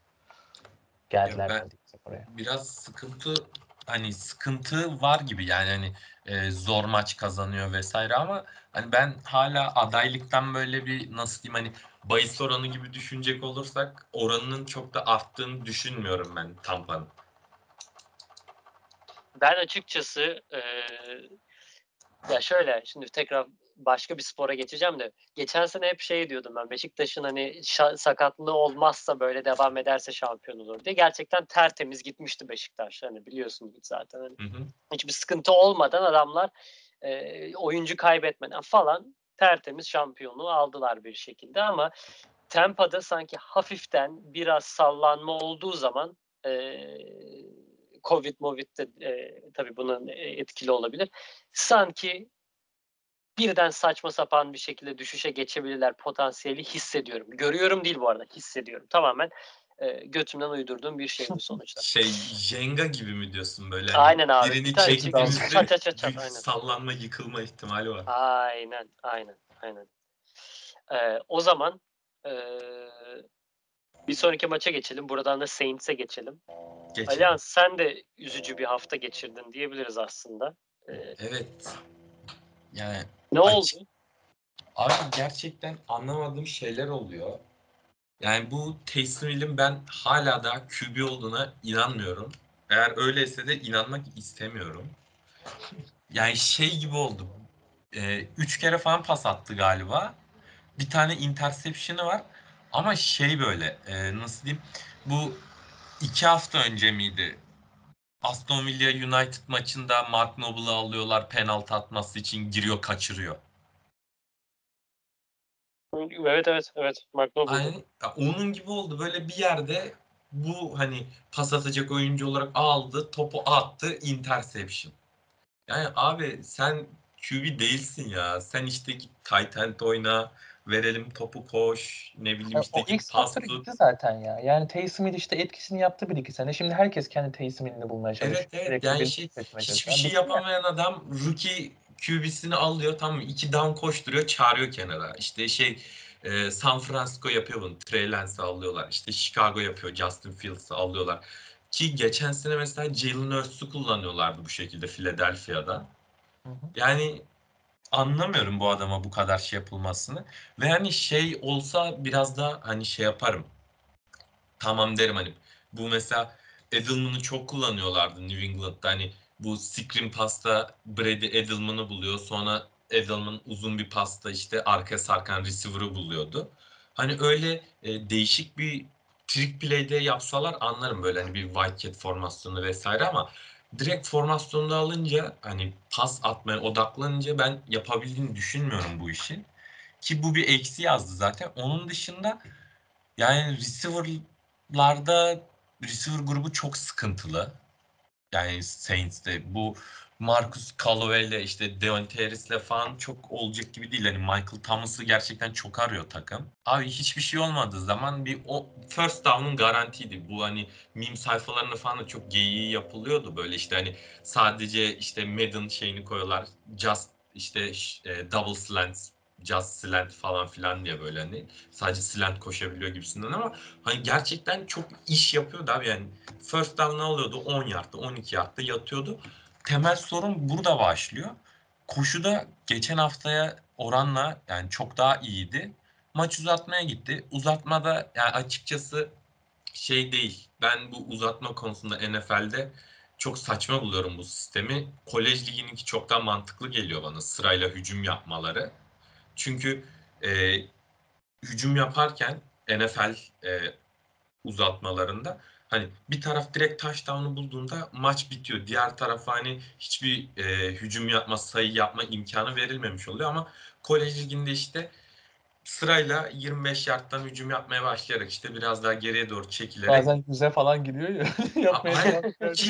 [SPEAKER 3] Geldiler
[SPEAKER 4] ben-
[SPEAKER 3] neredeyse oraya.
[SPEAKER 4] Biraz sıkıntı hani sıkıntı var gibi yani hani e, zor maç kazanıyor vesaire ama hani ben hala adaylıktan böyle bir nasıl diyeyim hani bahis oranı gibi düşünecek olursak oranının çok da arttığını düşünmüyorum ben Tampa'nın.
[SPEAKER 2] Ben açıkçası e, ya şöyle şimdi tekrar başka bir spora geçeceğim de geçen sene hep şey diyordum ben Beşiktaş'ın hani sakatlığı olmazsa böyle devam ederse şampiyon olur diye. Gerçekten tertemiz gitmişti Beşiktaş. Hani biliyorsunuz zaten. Hani
[SPEAKER 4] Hı hı.
[SPEAKER 2] hiçbir sıkıntı olmadan adamlar e, oyuncu kaybetmeden falan tertemiz şampiyonluğu aldılar bir şekilde ama Tampa'da sanki hafiften biraz sallanma olduğu zaman e, Covid, Movid de e, tabii bunun etkili olabilir. Sanki birden saçma sapan bir şekilde düşüşe geçebilirler potansiyeli hissediyorum. Görüyorum değil bu arada hissediyorum. Tamamen e, götümden uydurduğum bir şey bu sonuçta.
[SPEAKER 4] Şey Jenga gibi mi diyorsun böyle? Hani
[SPEAKER 2] Aynen abi.
[SPEAKER 4] Birini çektiğimizde
[SPEAKER 2] çek- çat çat çat aynen.
[SPEAKER 4] sallanma yıkılma ihtimali var.
[SPEAKER 2] Aynen, aynen, aynen. Ee, o zaman e, bir sonraki maça geçelim. Buradan da Saints'e geçelim.
[SPEAKER 4] Geçelim.
[SPEAKER 2] Alihan sen de üzücü bir hafta geçirdin diyebiliriz aslında. Ee,
[SPEAKER 4] Evet. Yani
[SPEAKER 2] ne
[SPEAKER 4] Ay,
[SPEAKER 2] oldu?
[SPEAKER 4] Abi gerçekten anlamadığım şeyler oluyor. Yani bu Taysom Hill'in ben hala da QB olduğuna inanmıyorum. Eğer öyleyse de inanmak istemiyorum. Yani şey gibi oldu. Ee, üç kere falan pas attı galiba. Bir tane interception'ı var. Ama şey böyle e, nasıl diyeyim bu iki hafta önce miydi? Aston Villa United maçında Mark Noble'ı alıyorlar penaltı atması için giriyor kaçırıyor.
[SPEAKER 2] Evet evet evet. Mark Noble.
[SPEAKER 4] Aynen. Ya onun gibi oldu. Böyle bir yerde bu hani pas atacak oyuncu olarak aldı, topu attı, interception. Yani abi sen QB değilsin ya. Sen işte git tight end oyna, verelim topu koş, ne bileyim işte
[SPEAKER 3] o X
[SPEAKER 4] pas
[SPEAKER 3] faktörü
[SPEAKER 4] tut.
[SPEAKER 3] gitti zaten ya. Yani Taysom Hill işte etkisini yaptı bir iki sene. Şimdi herkes kendi Taysom Hill'ini bulmaya çalışıyor.
[SPEAKER 4] Evet evet yani şey,
[SPEAKER 3] seçmeye
[SPEAKER 4] hiçbir şey
[SPEAKER 3] Bitti ya.
[SPEAKER 4] yapamayan adam rookie QB'sini alıyor tamam? İki down koşturuyor çağırıyor kenara. İşte şey e, San Francisco yapıyor bunu. Trey Lance'ı alıyorlar. İşte Chicago yapıyor. Justin Fields'ı alıyorlar. Ki geçen sene mesela Jalen Hurts'u kullanıyorlardı bu şekilde Philadelphia'da.
[SPEAKER 3] Hı hı.
[SPEAKER 4] Yani anlamıyorum bu adama bu kadar şey yapılmasını. Ve hani şey olsa biraz da hani şey yaparım. Tamam derim hani bu mesela Edelman'ı çok kullanıyorlardı New England'da. Hani bu screen pasta Brady Edelman'ı buluyor. Sonra Edelman uzun bir pasta işte arka sarkan receiver'ı buluyordu. Hani öyle e, değişik bir trick play'de yapsalar anlarım böyle hani bir Wildcat formasyonu vesaire ama direkt formasyonda alınca hani pas atmaya odaklanınca ben yapabildiğini düşünmüyorum bu işin. Ki bu bir eksi yazdı zaten. Onun dışında yani receiver'larda receiver grubu çok sıkıntılı. Yani Saints'te bu Marcus Callaway ile işte Deontay Harris'le falan çok olacak gibi değil. Hani Michael Thomas'ı gerçekten çok arıyor takım. Abi hiçbir şey olmadığı zaman bir o first down'un garantiydi. Bu hani meme sayfalarında falan da çok geyiği yapılıyordu böyle işte hani sadece işte Madden şeyini koyuyorlar. Just işte e, double slants, just slant falan filan diye böyle hani sadece slant koşabiliyor gibisinden ama hani gerçekten çok iş yapıyordu abi yani first down ne alıyordu 10 yardta 12 yardta yatıyordu. Temel sorun burada başlıyor. Koşuda geçen haftaya oranla yani çok daha iyiydi. Maç uzatmaya gitti. Uzatmada yani açıkçası şey değil. Ben bu uzatma konusunda NFL'de çok saçma buluyorum bu sistemi. Kolej ligininki çok daha mantıklı geliyor bana sırayla hücum yapmaları. Çünkü e, hücum yaparken NFL e, uzatmalarında hani bir taraf direkt touchdown'u bulduğunda maç bitiyor. Diğer tarafa hani hiçbir e, hücum yapma, sayı yapma imkanı verilmemiş oluyor ama kolej liginde işte sırayla 25 yardtan hücum yapmaya başlayarak işte biraz daha geriye doğru çekilerek
[SPEAKER 3] Bazen güzel falan gidiyor ya. yapmaya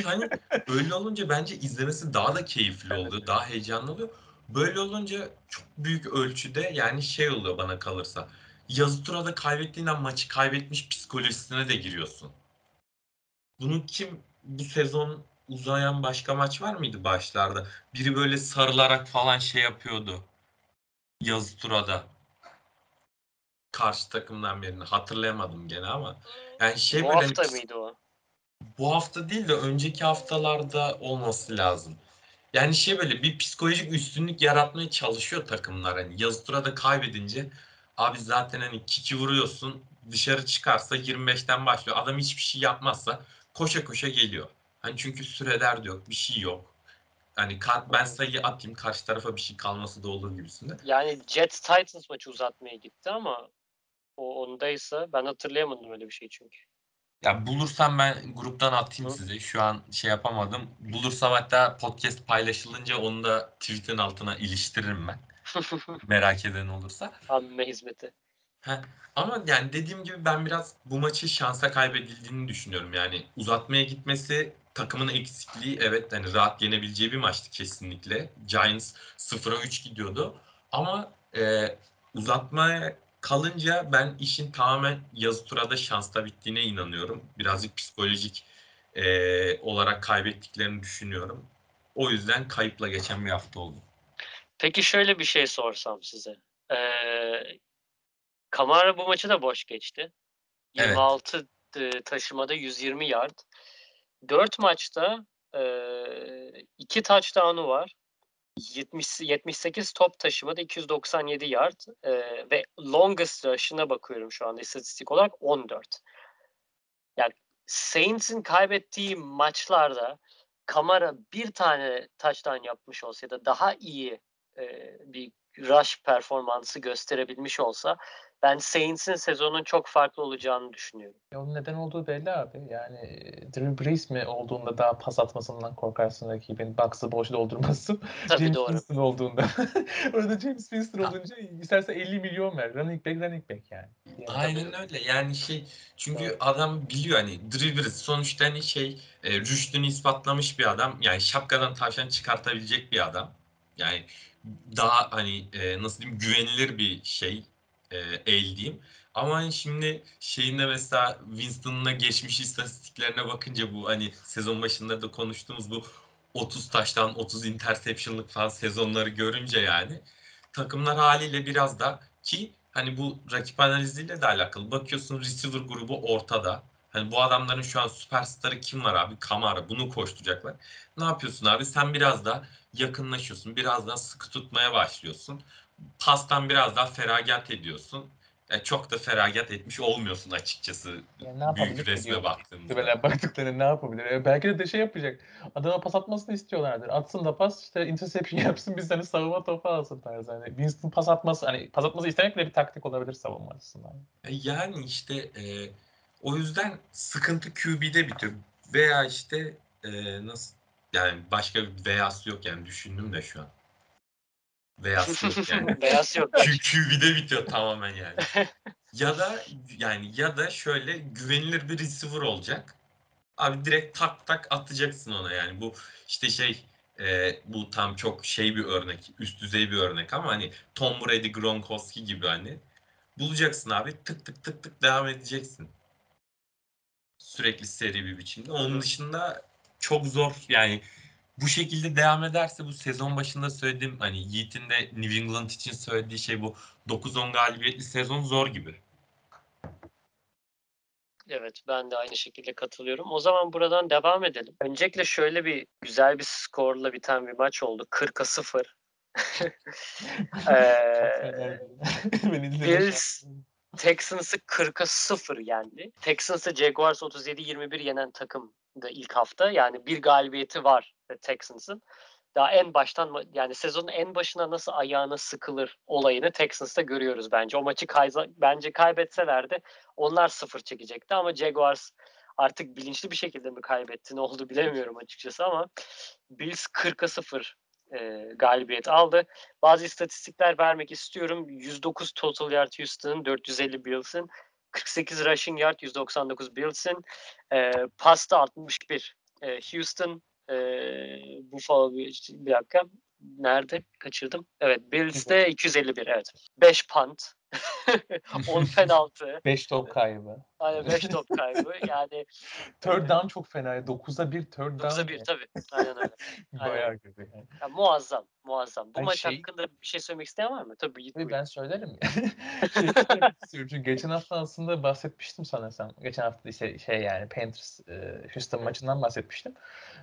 [SPEAKER 4] hani öyle olunca bence izlemesi daha da keyifli oluyor, daha heyecanlı oluyor. Böyle olunca çok büyük ölçüde yani şey oluyor bana kalırsa. Yazı turada kaybettiğinden maçı kaybetmiş psikolojisine de giriyorsun. Bunu kim bu sezon uzayan başka maç var mıydı başlarda? Biri böyle sarılarak falan şey yapıyordu. Yazı turada. Karşı takımdan birini hatırlayamadım gene ama. Yani şey
[SPEAKER 2] Bu
[SPEAKER 4] böyle hani
[SPEAKER 2] hafta
[SPEAKER 4] pis-
[SPEAKER 2] mıydı o?
[SPEAKER 4] bu hafta değil de önceki haftalarda olması lazım. Yani şey böyle bir psikolojik üstünlük yaratmaya çalışıyor takımlar. Hani yazı turada kaybedince abi zaten hani kiki vuruyorsun dışarı çıkarsa 25'ten başlıyor. Adam hiçbir şey yapmazsa koşa koşa geliyor. Hani çünkü süreler de yok, bir şey yok. Hani ben sayıyı atayım karşı tarafa bir şey kalması da olur gibisinde.
[SPEAKER 2] Yani Jets Titans maçı uzatmaya gitti ama o ondaysa ben hatırlayamadım öyle bir şey çünkü.
[SPEAKER 4] Ya bulursam ben gruptan atayım
[SPEAKER 2] Hı.
[SPEAKER 4] size. Şu an şey yapamadım. Bulursam hatta podcast paylaşılınca onu da tweet'in altına iliştiririm ben. Merak eden olursa.
[SPEAKER 2] Amme hizmeti.
[SPEAKER 4] Heh, Ama yani dediğim gibi ben biraz bu maçı şansa kaybedildiğini düşünüyorum. Yani uzatmaya gitmesi takımın eksikliği evet hani rahat yenebileceği bir maçtı kesinlikle. Giants 0'a 3 gidiyordu. Ama e, uzatmaya kalınca ben işin tamamen yazı turada şansta bittiğine inanıyorum. Birazcık psikolojik e, olarak kaybettiklerini düşünüyorum. O yüzden kayıpla geçen bir hafta oldu.
[SPEAKER 2] Peki şöyle bir şey sorsam size. Ee, Kamara bu maçı da boş geçti.
[SPEAKER 4] Evet.
[SPEAKER 2] 26 e, taşımada 120 yard. 4 maçta e, 2 touchdown'u var. 70, 78 top taşımada 297 yard e, ve longest rush'ına bakıyorum şu anda istatistik olarak 14. Yani Saints'in kaybettiği maçlarda Kamara bir tane touchdown yapmış olsa ya da daha iyi e, bir rush performansı gösterebilmiş olsa ben Saints'in sezonun çok farklı olacağını düşünüyorum.
[SPEAKER 3] Onun neden olduğu belli abi. Yani e, Drew Brees mi olduğunda daha pas atmasından korkarsın rakibin. Box'ı boş doldurması.
[SPEAKER 2] Tabii
[SPEAKER 3] James
[SPEAKER 2] doğru.
[SPEAKER 3] Winston olduğunda. Orada James Winston olunca isterse 50 milyon ver. Running back running back yani. Yani
[SPEAKER 4] Aynen öyle. Yani şey çünkü
[SPEAKER 2] Evet.
[SPEAKER 4] adam biliyor hani Drew Brees sonuçta hani şey e, rüştünü ispatlamış bir adam. Yani şapkadan tavşan çıkartabilecek bir adam. Yani daha hani e, nasıl diyeyim güvenilir bir şey e, el diyeyim. Ama hani şimdi şeyinde mesela Winston'la geçmiş istatistiklerine bakınca bu hani sezon başında da konuştuğumuz bu 30 taştan 30 interception'lık falan sezonları görünce yani takımlar haliyle biraz da ki hani bu rakip analiziyle de alakalı. Bakıyorsun receiver grubu ortada. Hani bu adamların şu an süperstarı kim var abi? Kamara. Bunu koşturacaklar. Ne yapıyorsun abi? Sen biraz da yakınlaşıyorsun. Biraz daha sıkı tutmaya başlıyorsun. Pastan biraz daha feragat ediyorsun. Yani çok da feragat etmiş olmuyorsun açıkçası.
[SPEAKER 3] Yani ne
[SPEAKER 4] büyük resme
[SPEAKER 3] diyor.
[SPEAKER 4] baktığımızda.
[SPEAKER 3] Böyle baktıklarında ne yapabilir? E, belki de, şey yapacak. Adama pas atmasını istiyorlardır. Atsın da pas işte interception yapsın biz hani savunma topu alsın tarzı. Hani Winston pas atması hani pas atması istemek bir taktik olabilir savunma açısından.
[SPEAKER 4] E, Yani işte e, o yüzden sıkıntı QB'de bitiyor. Veya işte e, nasıl yani başka bir veyası yok yani düşündüm de şu an. Veyası yok yani.
[SPEAKER 2] Beyaz yok.
[SPEAKER 4] QB'de bitiyor tamamen yani. Ya da yani ya da şöyle güvenilir bir receiver olacak. Abi direkt tak tak atacaksın ona yani. Bu işte şey e, bu tam çok şey bir örnek, üst düzey bir örnek ama hani Tom Brady, Gronkowski gibi hani bulacaksın abi tık tık tık tık devam edeceksin. Sürekli seri bir biçimde. Onun dışında çok zor yani bu şekilde devam ederse bu sezon başında söylediğim hani Yiğit'in de New England için söylediği şey bu 9-10 galibiyetli sezon zor gibi.
[SPEAKER 2] Evet ben de aynı şekilde katılıyorum. O zaman buradan devam edelim. Öncelikle şöyle bir güzel bir skorla biten bir maç oldu. 40'a 0. Ee, Bills Texans'ı 40'a 0 yendi. Texans'ı Jaguars 37-21 yenen takım da ilk hafta. Yani bir galibiyeti var Texans'ın. Daha en baştan yani sezonun en başına nasıl ayağına sıkılır olayını Texans'ta görüyoruz bence. O maçı kayza, bence kaybetselerdi onlar sıfır çekecekti ama Jaguars artık bilinçli bir şekilde mi kaybetti ne oldu bilemiyorum açıkçası ama Bills 40'a 0 e, galibiyet aldı. Bazı istatistikler vermek istiyorum. 109 total yard Houston'ın, 450 Bills'in. 48 rushing yard, 199 Bills'in. E, pasta 61 e, Houston. E, Buffalo bir, bir dakika. Nerede? Kaçırdım. Evet. Bills'te 251. Evet. 5 punt. 10 penaltı.
[SPEAKER 3] 5 top kaybı.
[SPEAKER 2] Aynen 5 top kaybı. Yani
[SPEAKER 3] Third down çok fena. 9'a 1 third down.
[SPEAKER 2] 9'a 1 tabii. Aynen öyle.
[SPEAKER 3] Bayağı kötü. Yani.
[SPEAKER 2] Ya, muazzam. Muazzam. Bu
[SPEAKER 3] Ay,
[SPEAKER 2] maç
[SPEAKER 3] şey-
[SPEAKER 2] hakkında bir şey söylemek isteyen var mı? Tabii git
[SPEAKER 3] ben söylerim. şey istiyorum. Çünkü geçen hafta aslında bahsetmiştim sanırsam. Geçen hafta işte şey yani Panthers e, Houston maçından bahsetmiştim.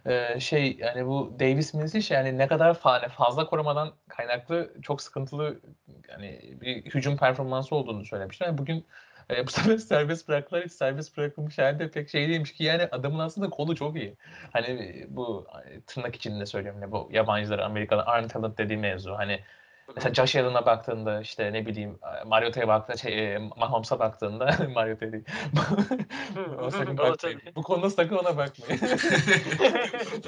[SPEAKER 3] E, şey yani bu Davis Mills'i şey yani ne kadar fa- fazla korumadan kaynaklı çok sıkıntılı yani bir hücum performansı olduğunu söylemiştim. Yani bugün e, bu sefer serbest bıraktılar. Hiç serbest bırakılmış halde pek şey değilmiş ki yani adamın aslında kolu çok iyi. Hani bu tırnak içinde söylüyorum ne bu yabancıları Amerikalı arm talent dediği mevzu. Hani Mesela Josh Allen'a baktığında işte ne bileyim Mariota'ya baktığında şey, e, Mahomes'a baktığında Mariota değil. o sakın bakmayın. Bu konuda sakın ona bakmayın.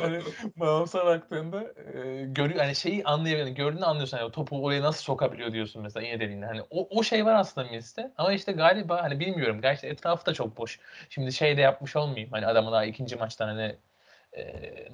[SPEAKER 3] yani, Mahomes'a baktığında e, görü hani şeyi anlayabiliyorsun. Gördüğünü anlıyorsun. Yani, topu oraya nasıl sokabiliyor diyorsun mesela yine dediğinde. Hani o, o şey var aslında Mills'te. Ama işte galiba hani bilmiyorum. Gerçi etrafı da çok boş. Şimdi şey de yapmış olmayayım. Hani adamı daha ikinci maçtan hani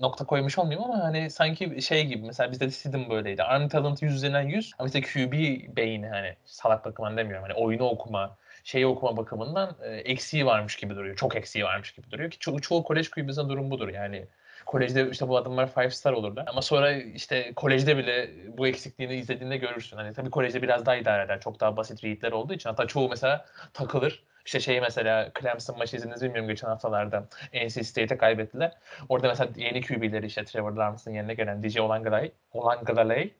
[SPEAKER 3] nokta koymuş olmayayım ama hani sanki şey gibi mesela bizde de Sidon böyleydi. Arm talent 100 üzerinden 100 ama işte QB beyni hani salak bakımından demiyorum. Hani oyunu okuma, şeyi okuma bakımından e, eksiği varmış gibi duruyor. Çok eksiği varmış gibi duruyor ki ço- çoğu kolej QB'sinde durum budur. Yani kolejde işte bu adamlar five star olurlar. Ama sonra işte kolejde bile bu eksikliğini izlediğinde görürsün. Hani tabii kolejde biraz daha idare eder. Çok daha basit readler olduğu için. Hatta çoğu mesela takılır. İşte şey mesela Clemson maçı izlediniz bilmiyorum geçen haftalarda NC State'e kaybettiler. Orada mesela yeni QB'leri işte Trevor Lawrence'ın yerine gelen DJ Olangalay, Olangalay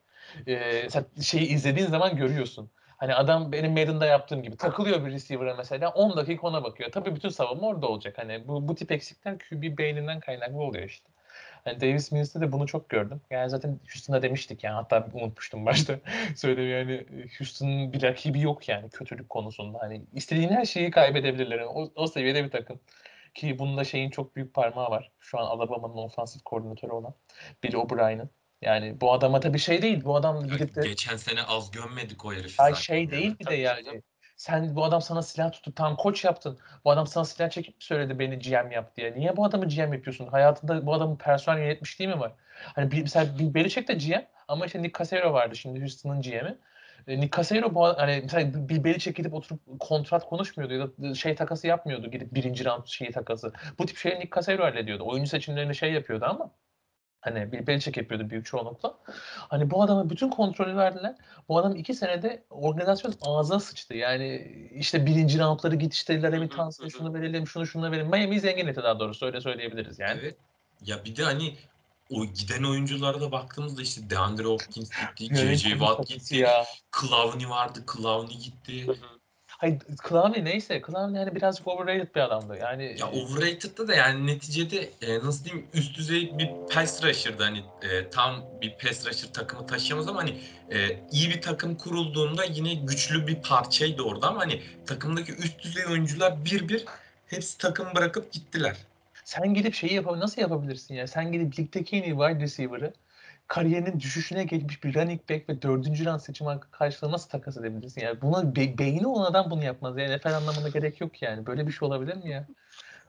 [SPEAKER 3] e, şeyi izlediğin zaman görüyorsun. Hani adam benim Madden'da yaptığım gibi takılıyor bir receiver'a mesela 10 dakika ona bakıyor. Tabii bütün savunma orada olacak. Hani bu, bu tip eksikler QB beyninden kaynaklı oluyor işte. Hani Davis Mills'te de bunu çok gördüm. Yani zaten Houston'da demiştik yani hatta unutmuştum başta söyleyeyim yani Houston'ın bir rakibi yok yani kötülük konusunda. Hani istediğin her şeyi kaybedebilirler. Yani o, o seviyede bir takım. Ki bunda şeyin çok büyük parmağı var. Şu an Alabama'nın ofansif koordinatörü olan Bill O'Brien'in. Yani bu adama tabii şey değil. Bu adam gidip de
[SPEAKER 4] Geçen sene az gömmedik o herifi
[SPEAKER 3] Ay
[SPEAKER 4] zaten
[SPEAKER 3] şey değil bir de yani. Sen bu adam sana silah tutup tam koç yaptın. Bu adam sana silah çekip söyledi beni GM yap diye. Niye bu adamı GM yapıyorsun? Hayatında bu adamın personel yönetmişliği mi var? Hani bir, mesela Bill Belichick de GM ama işte Nick Caserio vardı şimdi Houston'ın GM'i. E, Nick Caserio bu hani mesela Bill Belichick gidip oturup kontrat konuşmuyordu ya da şey takası yapmıyordu gidip birinci round şeyi takası. Bu tip şeyleri Nick Caserio hallediyordu. Oyuncu seçimlerini şey yapıyordu ama Hani Bill Belichick yapıyordu büyük çoğunlukla. Hani bu adama bütün kontrolü verdiler. Bu adam iki senede organizasyon ağzına sıçtı. Yani işte birinci roundları git işte Laramie
[SPEAKER 2] hı.
[SPEAKER 3] şunu verelim, şunu şunu verelim. Miami'yi zengin etti daha doğrusu öyle söyleyebiliriz yani.
[SPEAKER 4] Evet. Ya bir de hani o giden oyunculara da baktığımızda işte DeAndre Hopkins gitti, J.J. Watt gitti. Clowney vardı, Clowney gitti.
[SPEAKER 2] Hı hı.
[SPEAKER 3] Hayır Clowney neyse. Clowney hani birazcık overrated bir adamdı. Yani
[SPEAKER 4] Ya overrated'da da yani neticede e, nasıl diyeyim üst düzey bir pass rusher'dı hani e, tam bir pass rusher takımı taşıyamaz ama hani e, iyi bir takım kurulduğunda yine güçlü bir parçaydı orada ama hani takımdaki üst düzey oyuncular bir bir hepsi takım bırakıp gittiler.
[SPEAKER 3] sen gidip şeyi yapab nasıl yapabilirsin ya? Sen gidip ligdeki en iyi wide receiver'ı kariyerinin düşüşüne geçmiş bir running back ve dördüncü round seçim hakkı karşılığında nasıl takas edebilirsin? Yani buna be- beyni olan adam bunu yapmaz. Yani NFL anlamında gerek yok yani. Böyle bir şey olabilir mi ya?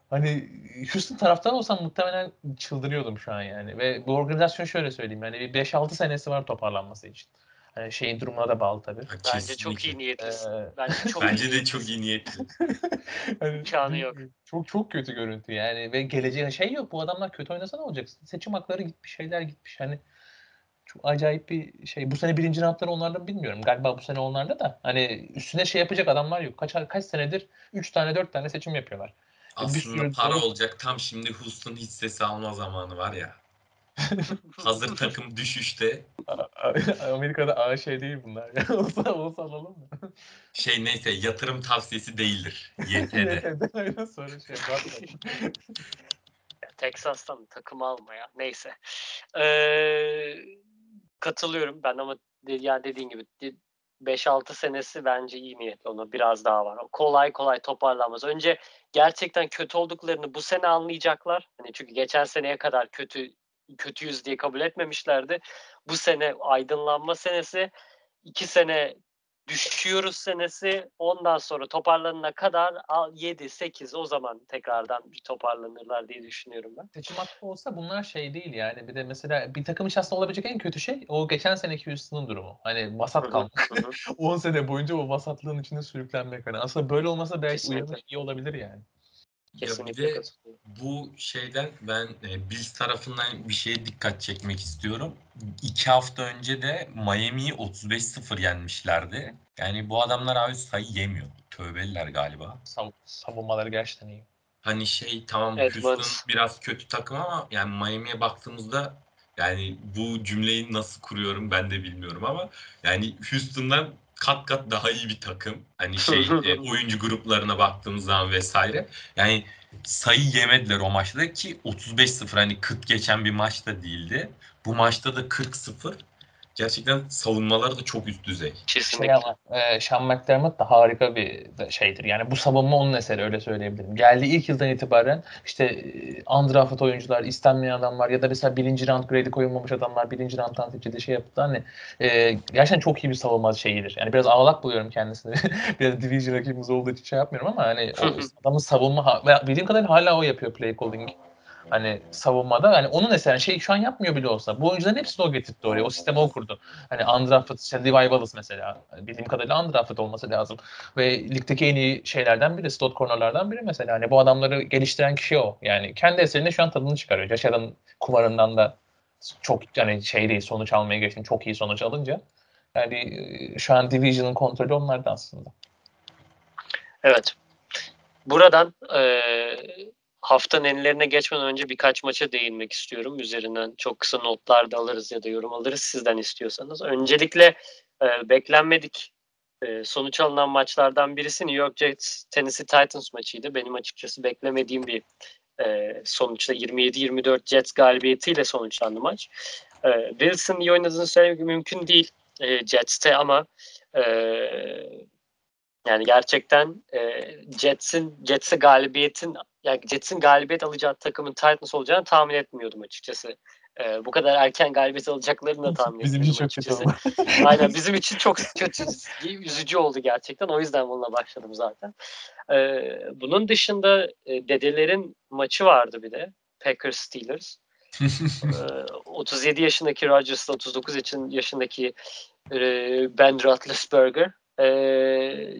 [SPEAKER 3] Hani Houston taraftar olsam muhtemelen çıldırıyordum şu an yani. Ve bu organizasyon şöyle söyleyeyim yani bir 5-6 senesi var toparlanması için. Hani şeyin durumuna da bağlı tabii.
[SPEAKER 2] Bence çok iyi
[SPEAKER 4] kesinlikle.
[SPEAKER 2] niyetlisin.
[SPEAKER 3] Ee,
[SPEAKER 2] Bence çok
[SPEAKER 4] Bence
[SPEAKER 2] iyi
[SPEAKER 4] de çok iyi niyetli.
[SPEAKER 3] Hani
[SPEAKER 2] İmkanı yok.
[SPEAKER 3] Çok çok kötü görüntü yani ve geleceğe şey yok. Bu adamlar kötü oynasa ne olacak? Seçim hakları gitmiş, şeyler gitmiş. Hani çok acayip bir şey. Bu sene birinci roundları onlarda mı bilmiyorum. Galiba bu sene onlarda da. Hani üstüne şey yapacak adamlar yok. Kaç kaç senedir 3 tane 4 tane seçim yapıyorlar. Bir
[SPEAKER 4] Aslında
[SPEAKER 3] sürü
[SPEAKER 4] para olacak tam şimdi Houston hissesi alma zamanı var ya. Hazır takım düşüşte.
[SPEAKER 3] Amerika'da A şey değil bunlar. Olsa olsa alalım mı?
[SPEAKER 4] Şey neyse yatırım tavsiyesi değildir. YTD.
[SPEAKER 3] YTD aynen sonra şey.
[SPEAKER 2] Texas'tan takım alma ya. Neyse. Ee, katılıyorum ben ama de, yani dediğin gibi de- 5-6 senesi bence iyi niyetli onu biraz daha var. Kolay kolay toparlanmaz. Önce gerçekten kötü olduklarını bu sene anlayacaklar. Hani çünkü geçen seneye kadar kötü kötüyüz diye kabul etmemişlerdi. Bu sene aydınlanma senesi. iki sene düşüyoruz senesi ondan sonra toparlanana kadar 7-8 o zaman tekrardan bir toparlanırlar diye düşünüyorum ben.
[SPEAKER 3] Seçim hakkı olsa bunlar şey değil yani. Bir de mesela bir takım için aslında olabilecek en kötü şey o geçen seneki Houston'ın durumu. Hani vasat kalmak. 10 sene boyunca o vasatlığın içinde sürüklenmek. Hani aslında böyle olmasa belki uyanış iyi olabilir yani.
[SPEAKER 4] Ya bir
[SPEAKER 2] Kesinlikle
[SPEAKER 4] de
[SPEAKER 2] katılıyorum.
[SPEAKER 4] bu şeyden ben e, Bills tarafından bir şeye dikkat çekmek istiyorum. İki hafta önce de Miami'yi 35-0 yenmişlerdi. Yani bu adamlar abi sayı yemiyor. Tövbeliler galiba.
[SPEAKER 3] Sav- savunmaları gerçekten iyi.
[SPEAKER 4] Hani şey tamam. Houston biraz kötü takım ama yani Miami'ye baktığımızda yani bu cümleyi nasıl kuruyorum ben de bilmiyorum ama yani Houston'dan kat kat daha iyi bir takım. Hani şey e, oyuncu gruplarına baktığımız zaman vesaire. Yani sayı yemediler o maçta ki 35-0 hani kıt geçen bir maç da değildi. Bu maçta da 40-0. Gerçekten savunmaları da çok üst düzey.
[SPEAKER 2] Kesinlikle.
[SPEAKER 3] Şey ama e, Sean McDermott da harika bir şeydir. Yani bu savunma onun eseri öyle söyleyebilirim. Geldiği ilk yıldan itibaren işte e, undrafted oyuncular, istenmeyen adamlar ya da mesela birinci round grade'i koyulmamış adamlar birinci round'dan seçildi şey yaptı. Hani e, gerçekten çok iyi bir savunma şeyidir. Yani biraz ağlak buluyorum kendisini. biraz division rakibimiz olduğu için şey yapmıyorum ama hani o adamın savunma bildiğim kadarıyla hala o yapıyor play calling. Hani savunmada hani onun eseri şey şu an yapmıyor bile olsa. Bu oyuncuların hepsini o getirdi oraya. O sistemi o kurdu. Hani undrafted, işte Levi Wallace mesela. Bildiğim kadarıyla undrafted olması lazım. Ve ligdeki en iyi şeylerden biri, slot cornerlardan biri mesela. Hani bu adamları geliştiren kişi o. Yani kendi eserinde şu an tadını çıkarıyor. Allen kumarından da çok yani şey değil sonuç almaya geçtim. Çok iyi sonuç alınca. Yani e, şu an Division'ın kontrolü onlarda aslında.
[SPEAKER 2] Evet. Buradan e, haftanın enlerine geçmeden önce birkaç maça değinmek istiyorum. Üzerinden çok kısa notlar da alırız ya da yorum alırız sizden istiyorsanız. Öncelikle e, beklenmedik e, sonuç alınan maçlardan birisi New York Jets Tennessee Titans maçıydı. Benim açıkçası beklemediğim bir e, sonuçta 27-24 Jets galibiyetiyle sonuçlandı maç. E, Wilson iyi oynadığını söylemek mümkün değil e, Jets'te ama e, yani gerçekten e, Jets'in Jets'e galibiyetin yani Jets'in galibiyet alacağı takımın Titans olacağını tahmin etmiyordum açıkçası. E, bu kadar erken galibiyet alacaklarını da tahmin
[SPEAKER 3] Bizim
[SPEAKER 2] etmiyordum açıkçası. Aynen bizim için çok kötü, üzücü oldu gerçekten. O yüzden bununla başladım zaten. Ee, bunun dışında e, dedelerin maçı vardı bir de. Packers Steelers. Ee, 37 yaşındaki Rodgers'la 39 yaşın- yaşındaki e, Ben Roethlisberger e,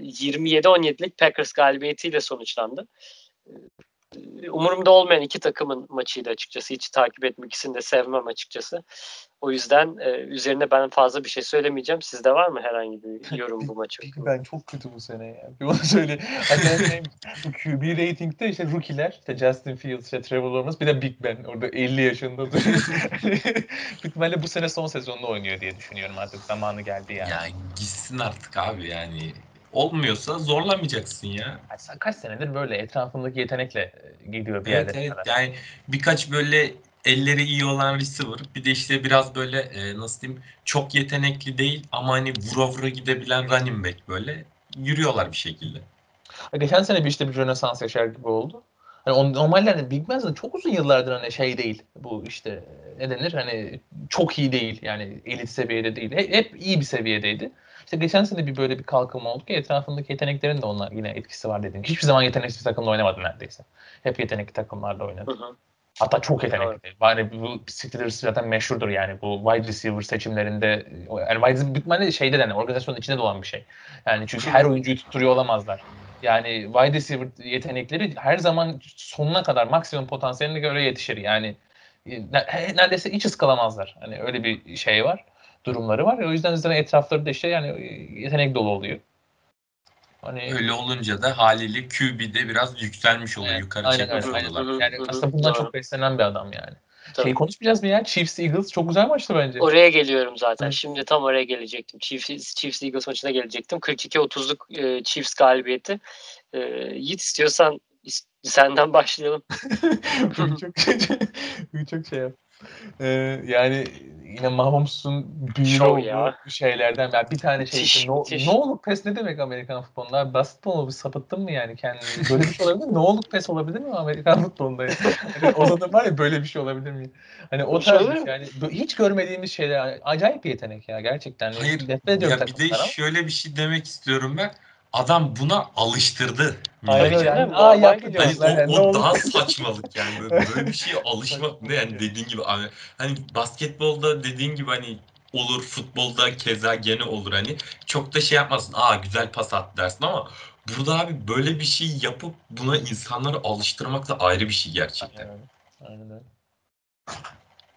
[SPEAKER 2] 27-17'lik Packers galibiyetiyle sonuçlandı. Umurumda olmayan iki takımın maçıydı açıkçası. Hiç takip etmek ikisini de sevmem açıkçası. O yüzden e, üzerine ben fazla bir şey söylemeyeceğim. Sizde var mı herhangi bir yorum bu maç hakkında?
[SPEAKER 3] Ben çok kötü bu sene ya. Bir onu söyle. Bu QB rating'de işte rookie'ler, işte Justin Fields, işte Trevor Lawrence, bir de Big Ben. Orada 50 yaşında duruyor. Büyük bu sene son sezonunu oynuyor diye düşünüyorum artık. Zamanı geldi yani.
[SPEAKER 4] Ya gitsin artık abi yani. Olmuyorsa zorlamayacaksın ya.
[SPEAKER 3] Sen Kaç senedir böyle etrafındaki yetenekle e, gidiyor bir
[SPEAKER 4] Evet evet yani birkaç böyle elleri iyi olan receiver bir de işte biraz böyle e, nasıl diyeyim çok yetenekli değil ama hani vura vura gidebilen running back böyle yürüyorlar bir şekilde.
[SPEAKER 3] Geçen sene bir işte bir rönesans yaşar gibi oldu. Hani on, normalde hani Big Ben zaten çok uzun yıllardır hani şey değil. Bu işte ne denir hani çok iyi değil. Yani elit seviyede değil. Hep, hep iyi bir seviyedeydi. İşte geçen sene bir böyle bir kalkınma oldu ki etrafındaki yeteneklerin de ona yine etkisi var dediğim. Hiçbir zaman yeteneksiz takımda oynamadı neredeyse. Hep yetenekli takımlarda oynadı.
[SPEAKER 2] Hı hı.
[SPEAKER 3] Hatta çok yetenekli. Yani bu Steelers zaten meşhurdur yani bu wide receiver seçimlerinde yani wide receiver şeyde de yani organizasyonun içinde de olan bir şey. Yani çünkü her oyuncuyu tutturuyor olamazlar. Yani wide receiver yetenekleri her zaman sonuna kadar maksimum potansiyeline göre yetişir. Yani e, ne- neredeyse hiç ıskalamazlar. Hani öyle bir şey var. Durumları var. O yüzden zaten etrafları da işte yani e, yetenek dolu oluyor. Hani
[SPEAKER 4] Öyle olunca da haliyle QB'de biraz yükselmiş oluyor.
[SPEAKER 3] Evet,
[SPEAKER 4] Yukarı
[SPEAKER 3] aynen
[SPEAKER 4] çekmiş
[SPEAKER 3] aynen.
[SPEAKER 4] oluyorlar.
[SPEAKER 3] yani aslında bundan çok beslenen bir adam yani.
[SPEAKER 2] Tabii.
[SPEAKER 3] Şey konuşmayacağız mı ya? Chiefs Eagles çok güzel maçtı bence.
[SPEAKER 2] Oraya geliyorum zaten. Şimdi tam oraya gelecektim. Chiefs, Chiefs Eagles maçına gelecektim. 42-30'luk e, Chiefs galibiyeti. E, Yiğit istiyorsan is- senden başlayalım.
[SPEAKER 3] Çok, çok şey yap. Ee, yani yine Mahomes'un büyülü olduğu
[SPEAKER 2] ya.
[SPEAKER 3] şeylerden. Yani bir tane şey işte, no, no look pass ne demek Amerikan futbolunda? Mu? Bir sapıttın mı yani kendini? Böyle bir şey olabilir mi? No look pass olabilir mi Amerikan futbolunda? Hani o zaman var ya böyle bir şey olabilir mi? Hani o tarz şey. Yani hiç görmediğimiz şeyler. Acayip bir yetenek ya gerçekten.
[SPEAKER 4] Hayır, Ya bir de şöyle bir şey demek istiyorum ben. Adam buna alıştırdı.
[SPEAKER 3] Aynen
[SPEAKER 4] milleti.
[SPEAKER 3] öyle. Yani, Aa
[SPEAKER 2] gidiyor.
[SPEAKER 4] Hani o, o daha saçmalık yani böyle, bir şeye alışmak ne yani dediğin gibi abi hani basketbolda dediğin gibi hani olur futbolda keza gene olur hani çok da şey yapmasın aa güzel pas at dersin ama burada abi böyle bir şey yapıp buna insanları alıştırmak da ayrı bir şey gerçekten.
[SPEAKER 3] Aynen. Aynen.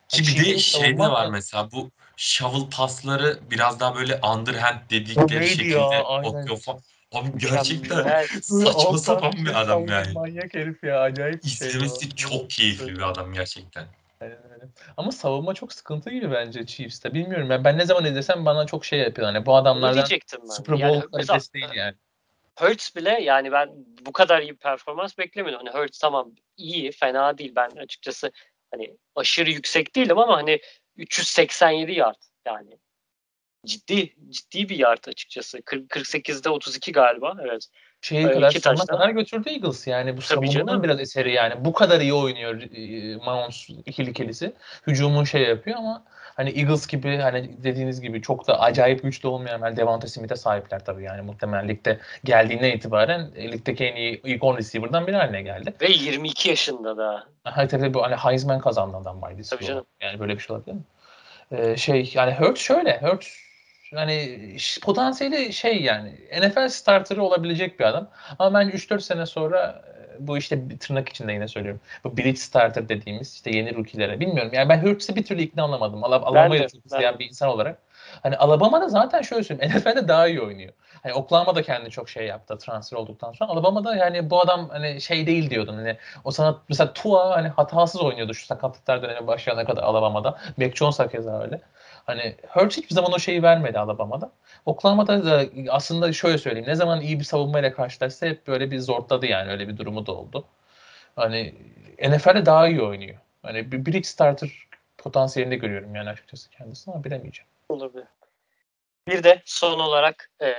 [SPEAKER 4] Ki bir de şey de var mesela bu shovel pasları biraz daha böyle underhand dedikleri şekilde
[SPEAKER 3] ya? Aynen.
[SPEAKER 4] falan. Abi gerçekten saçma sapan
[SPEAKER 3] bir
[SPEAKER 4] adam yani.
[SPEAKER 3] Manyak herif ya acayip bir şey.
[SPEAKER 4] İzlemesi çok keyifli bir adam gerçekten.
[SPEAKER 3] Aynen öyle. Ama savunma çok sıkıntı gibi bence Chiefs'te. Bilmiyorum yani ben ne zaman izlesem bana çok şey yapıyor. Hani bu adamlardan
[SPEAKER 2] ben.
[SPEAKER 3] Super
[SPEAKER 2] Yani
[SPEAKER 3] Bowl
[SPEAKER 2] mesela
[SPEAKER 3] kalitesi değil yani.
[SPEAKER 2] Hurts bile yani ben bu kadar iyi bir performans beklemiyordum. Hani Hurts tamam iyi, fena değil. Ben açıkçası hani aşırı yüksek değilim ama hani 387 yard yani ciddi ciddi bir yard açıkçası. 40, 48'de 32 galiba. Evet.
[SPEAKER 3] Şeye
[SPEAKER 2] Ee,
[SPEAKER 3] kadar
[SPEAKER 2] iki
[SPEAKER 3] sonuna
[SPEAKER 2] taştan.
[SPEAKER 3] kadar götürdü Eagles yani. Bu
[SPEAKER 2] Tabii
[SPEAKER 3] savunmanın biraz eseri yani. Bu kadar iyi oynuyor e, Mahomes ikili kelisi. Hücumun şey yapıyor ama hani Eagles gibi hani dediğiniz gibi çok da acayip güçlü olmayan yani Devonta Smith'e sahipler tabii yani muhtemelen ligde geldiğine itibaren e, ligdeki en iyi ilk 10 receiver'dan biri haline geldi.
[SPEAKER 2] Ve 22 yaşında da.
[SPEAKER 3] Ha tabii bu hani Heisman kazandı adam
[SPEAKER 2] Tabii canım.
[SPEAKER 3] Yani böyle bir şey olabilir mi? Ee, şey yani Hurts şöyle Hurts hani potansiyeli şey yani NFL starterı olabilecek bir adam. Ama bence 3-4 sene sonra e, bu işte tırnak içinde yine söylüyorum. Bu bridge starter dediğimiz işte yeni rookie'lere bilmiyorum. Yani ben Hurts'ı bir türlü ikna olamadım. Alab Alabama'yı da çok bir insan olarak. Hani Alabama'da zaten şöyle söyleyeyim. NFL'de daha iyi oynuyor. Hani Oklahoma'da kendi çok şey yaptı transfer olduktan sonra. Alabama'da yani bu adam hani şey değil diyordun. Hani o sana mesela Tua hani hatasız oynuyordu şu sakatlıklar dönemi başlayana kadar Alabama'da. Mac Jones keza öyle. Hani Hurts hiçbir zaman o şeyi vermedi Alabama'da. Oklahoma'da da aslında şöyle söyleyeyim. Ne zaman iyi bir savunmayla karşılaşsa hep böyle bir zorladı yani. Öyle bir durumu da oldu. Hani NFL'de daha iyi oynuyor. Hani bir bridge starter potansiyelinde görüyorum yani açıkçası kendisini ama bilemeyeceğim.
[SPEAKER 2] Olabilir. Bir de son olarak e,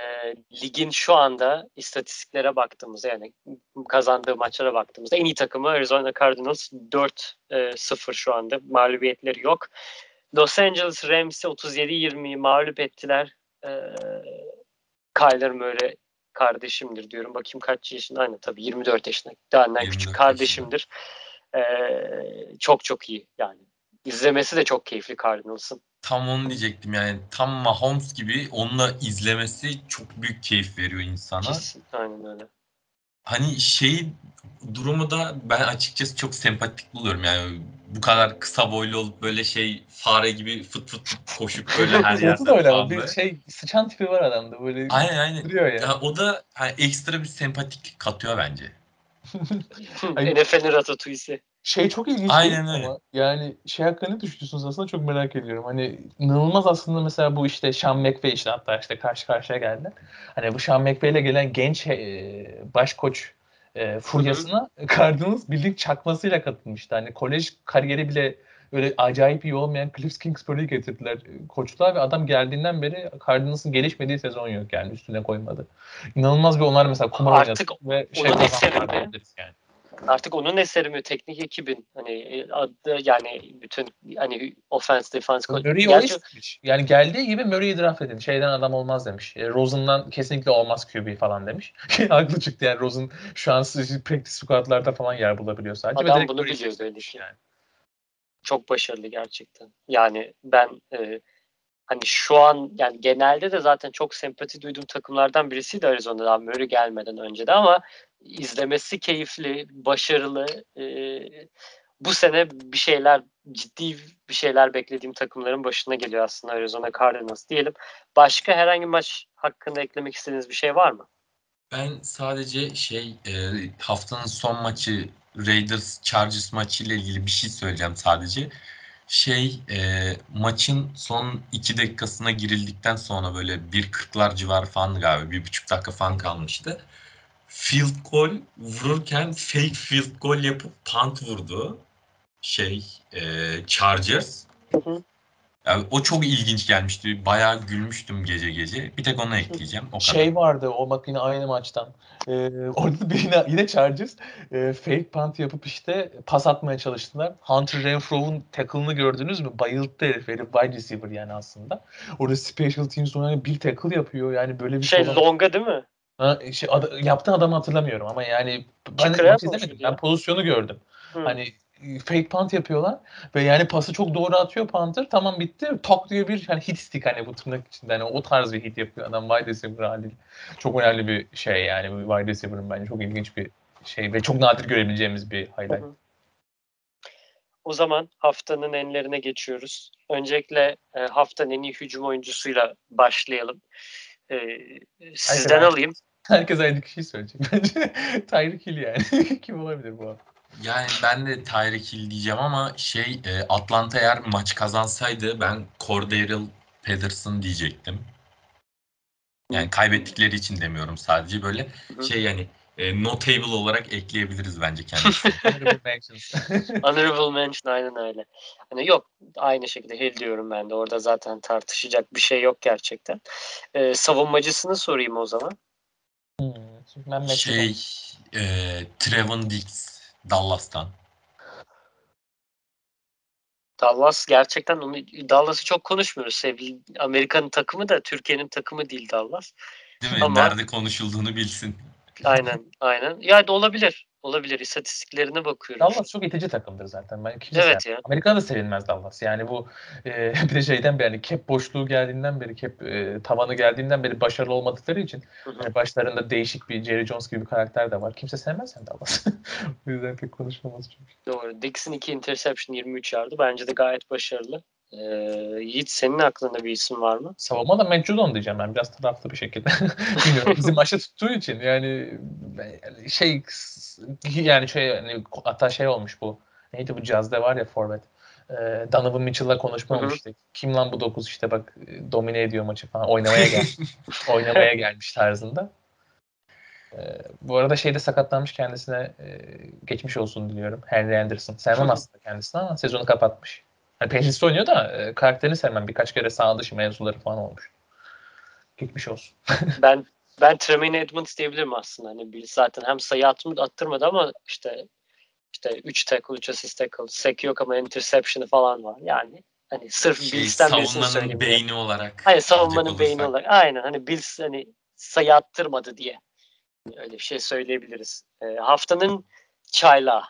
[SPEAKER 2] ligin şu anda istatistiklere baktığımızda yani kazandığı maçlara baktığımızda en iyi takımı Arizona Cardinals 4-0 şu anda. Mağlubiyetleri yok. Los Angeles Rams'i 37-20'yi mağlup ettiler. E, Kyler Murray kardeşimdir diyorum. Bakayım kaç yaşında? Aynen tabii 24 yaşında. Daha
[SPEAKER 4] 24
[SPEAKER 2] küçük kardeşimdir. E, çok çok iyi yani. İzlemesi de çok keyifli Cardinals'ın.
[SPEAKER 4] Tam onu diyecektim yani tam Mahomes gibi onunla izlemesi çok büyük keyif veriyor insana.
[SPEAKER 2] Kesin. Aynen öyle.
[SPEAKER 4] Hani şey durumu da ben açıkçası çok sempatik buluyorum yani bu kadar kısa boylu olup böyle şey fare gibi fıt fıt fıt koşup böyle her yerde
[SPEAKER 3] da öyle
[SPEAKER 4] falan
[SPEAKER 3] bir
[SPEAKER 4] böyle.
[SPEAKER 3] şey sıçan tipi var adamda böyle
[SPEAKER 4] Aynen aynen.
[SPEAKER 3] duruyor ya.
[SPEAKER 4] Ya o da hani ekstra bir sempatik katıyor bence.
[SPEAKER 2] NFL'in ratatouille'si.
[SPEAKER 3] Şey çok ilginç
[SPEAKER 4] Aynen öyle.
[SPEAKER 3] ama yani şey hakkında ne düşünüyorsunuz aslında çok merak ediyorum. Hani inanılmaz aslında mesela bu işte Sean McVay işte hatta işte karşı karşıya geldi. Hani bu Sean McVay ile gelen genç e, baş koç e, furyasına Cardinals bildiğin çakmasıyla katılmıştı. Hani kolej kariyeri bile öyle acayip iyi olmayan Cliff Kingsbury'i getirdiler e, koçluğa ve adam geldiğinden beri Cardinals'ın gelişmediği sezon yok yani üstüne koymadı. İnanılmaz bir onlar mesela kumar oynadı ve şey diyebiliriz yani.
[SPEAKER 2] Artık onun eseri mi? Teknik ekibin hani e, adı yani bütün hani offense defense.
[SPEAKER 3] Murray o
[SPEAKER 2] Gerçi-
[SPEAKER 3] istemiş. Yani geldiği gibi Murray'i draft edin. Şeyden adam olmaz demiş. E, Rosen'dan kesinlikle olmaz QB falan demiş. Haklı çıktı yani Rosen şu an practice squad'larda falan yer bulabiliyor sadece.
[SPEAKER 2] Adam bunu biliyor belli ki.
[SPEAKER 3] Yani.
[SPEAKER 2] çok başarılı gerçekten. Yani ben e, hani şu an yani genelde de zaten çok sempati duyduğum takımlardan birisiydi Arizona'dan Murray gelmeden önce de ama izlemesi keyifli, başarılı. E, bu sene bir şeyler ciddi bir şeyler beklediğim takımların başına geliyor aslında Arizona Cardinals diyelim. Başka herhangi bir maç hakkında eklemek istediğiniz bir şey var mı?
[SPEAKER 4] Ben sadece şey e, haftanın son maçı Raiders Chargers maçı ile ilgili bir şey söyleyeceğim sadece. Şey e, maçın son iki dakikasına girildikten sonra böyle 1.40'lar civarı falan galiba bir buçuk dakika falan kalmıştı. Field goal vururken fake field goal yapıp punt vurdu. şey e, Chargers.
[SPEAKER 2] Hı hı.
[SPEAKER 4] Yani o çok ilginç gelmişti. Bayağı gülmüştüm gece gece. Bir tek onu ekleyeceğim. O kadar.
[SPEAKER 3] Şey vardı o bak yine aynı maçtan. Ee, orada bir yine, yine Chargers e, fake punt yapıp işte pas atmaya çalıştılar. Hunter Renfro'nun tackle'ını gördünüz mü? Bayılttı herif. Herif wide receiver yani aslında. Orada special teams oynarken bir tackle yapıyor. Yani böyle bir şey,
[SPEAKER 2] Şey
[SPEAKER 3] olan-
[SPEAKER 2] longa değil mi?
[SPEAKER 3] Ha, şey, ada- yaptığı adamı hatırlamıyorum ama yani ben maçı
[SPEAKER 2] yapmamış
[SPEAKER 3] izlemedim. Ben pozisyonu gördüm.
[SPEAKER 2] Hı.
[SPEAKER 3] Hani e, fake punt yapıyorlar ve yani pası çok doğru atıyor punter. Tamam bitti. Tok diye bir hani hit stick hani bu tırnak içinde hani o tarz bir hit yapıyor adam wide receiver haliyle. Çok önemli bir şey yani wide receiver'ın bence çok ilginç bir şey ve çok nadir görebileceğimiz bir highlight.
[SPEAKER 2] Hı hı. O zaman haftanın enlerine geçiyoruz. Öncelikle e, haftanın en iyi hücum oyuncusuyla başlayalım. E, sizden
[SPEAKER 3] Herkes-
[SPEAKER 2] alayım.
[SPEAKER 3] Herkes aynı kişiyi söyleyecek bence. Tyreek Hill yani. Kim olabilir bu?
[SPEAKER 4] Yani ben de Tyreek Hill diyeceğim ama şey e, Atlanta eğer maç kazansaydı ben Cordero Patterson diyecektim. Yani kaybettikleri için demiyorum sadece böyle şey yani e, notable olarak ekleyebiliriz bence kendisini.
[SPEAKER 3] Honorable
[SPEAKER 2] mention aynen öyle. Hani yok aynı şekilde Hill diyorum ben de. Orada zaten tartışacak bir şey yok gerçekten. E, savunmacısını sorayım o zaman.
[SPEAKER 3] Hmm, ben
[SPEAKER 4] şey e, Trevon Diggs Dallas'tan.
[SPEAKER 2] Dallas gerçekten onu Dallas'ı çok konuşmuyoruz. Sevgili Amerika'nın takımı da Türkiye'nin takımı değil Dallas.
[SPEAKER 4] Değil mi?
[SPEAKER 2] Ama-
[SPEAKER 4] Nerede konuşulduğunu bilsin.
[SPEAKER 2] Aynen aynen. Ya da olabilir. Olabilir. İstatistiklerine bakıyorum.
[SPEAKER 3] Dallas çok itici takımdır zaten. Ben kimse
[SPEAKER 2] Evet
[SPEAKER 3] sevmem.
[SPEAKER 2] ya.
[SPEAKER 3] Amerika'da da sevilmez Dallas. Yani bu e, bir de şeyden beri hani cap boşluğu geldiğinden beri cap e, tavanı geldiğinden beri başarılı olmadıkları için hani başlarında değişik bir Jerry Jones gibi bir karakter de var. Kimse sevmez yani Dallas. o yüzden pek konuşmamız çünkü.
[SPEAKER 2] Doğru. Dixon 2 interception 23 yardı. Bence de gayet başarılı. Ee, Yiğit senin aklında bir isim var mı?
[SPEAKER 3] Savunma da Matt Judon diyeceğim ben biraz taraflı bir şekilde. Bilmiyorum bizim aşı tuttuğu için yani ben- şey yani şey hani hatta şey olmuş bu. Neydi bu Jazz'de var ya forvet. Ee, Donovan Mitchell'la konuşma olmuştu. Kim lan bu 9 işte bak e, domine ediyor maçı falan oynamaya gel. oynamaya gelmiş tarzında. Ee, bu arada şeyde sakatlanmış kendisine e, geçmiş olsun diliyorum. Henry Anderson. Sevmem aslında kendisini ama sezonu kapatmış. Hani Patriots'ta oynuyor da e, karakterini sevmem. Birkaç kere sağ dışı mevzuları falan olmuş. Geçmiş olsun.
[SPEAKER 2] Ben ben Tremaine Edmonds diyebilirim aslında. Hani Bill zaten hem sayı atma, attırmadı ama işte işte 3 tackle, 3 assist tackle, sack yok ama interception'ı falan var. Yani hani sırf
[SPEAKER 4] Şey,
[SPEAKER 2] Bills'ten birisini
[SPEAKER 4] savunmanın
[SPEAKER 2] söyleyeyim. ya.
[SPEAKER 4] beyni olarak.
[SPEAKER 2] Hayır savunmanın beyni
[SPEAKER 4] olursak.
[SPEAKER 2] olarak. Aynen hani Bills hani sayı attırmadı diye. Öyle bir şey söyleyebiliriz. Ee, haftanın çaylağı.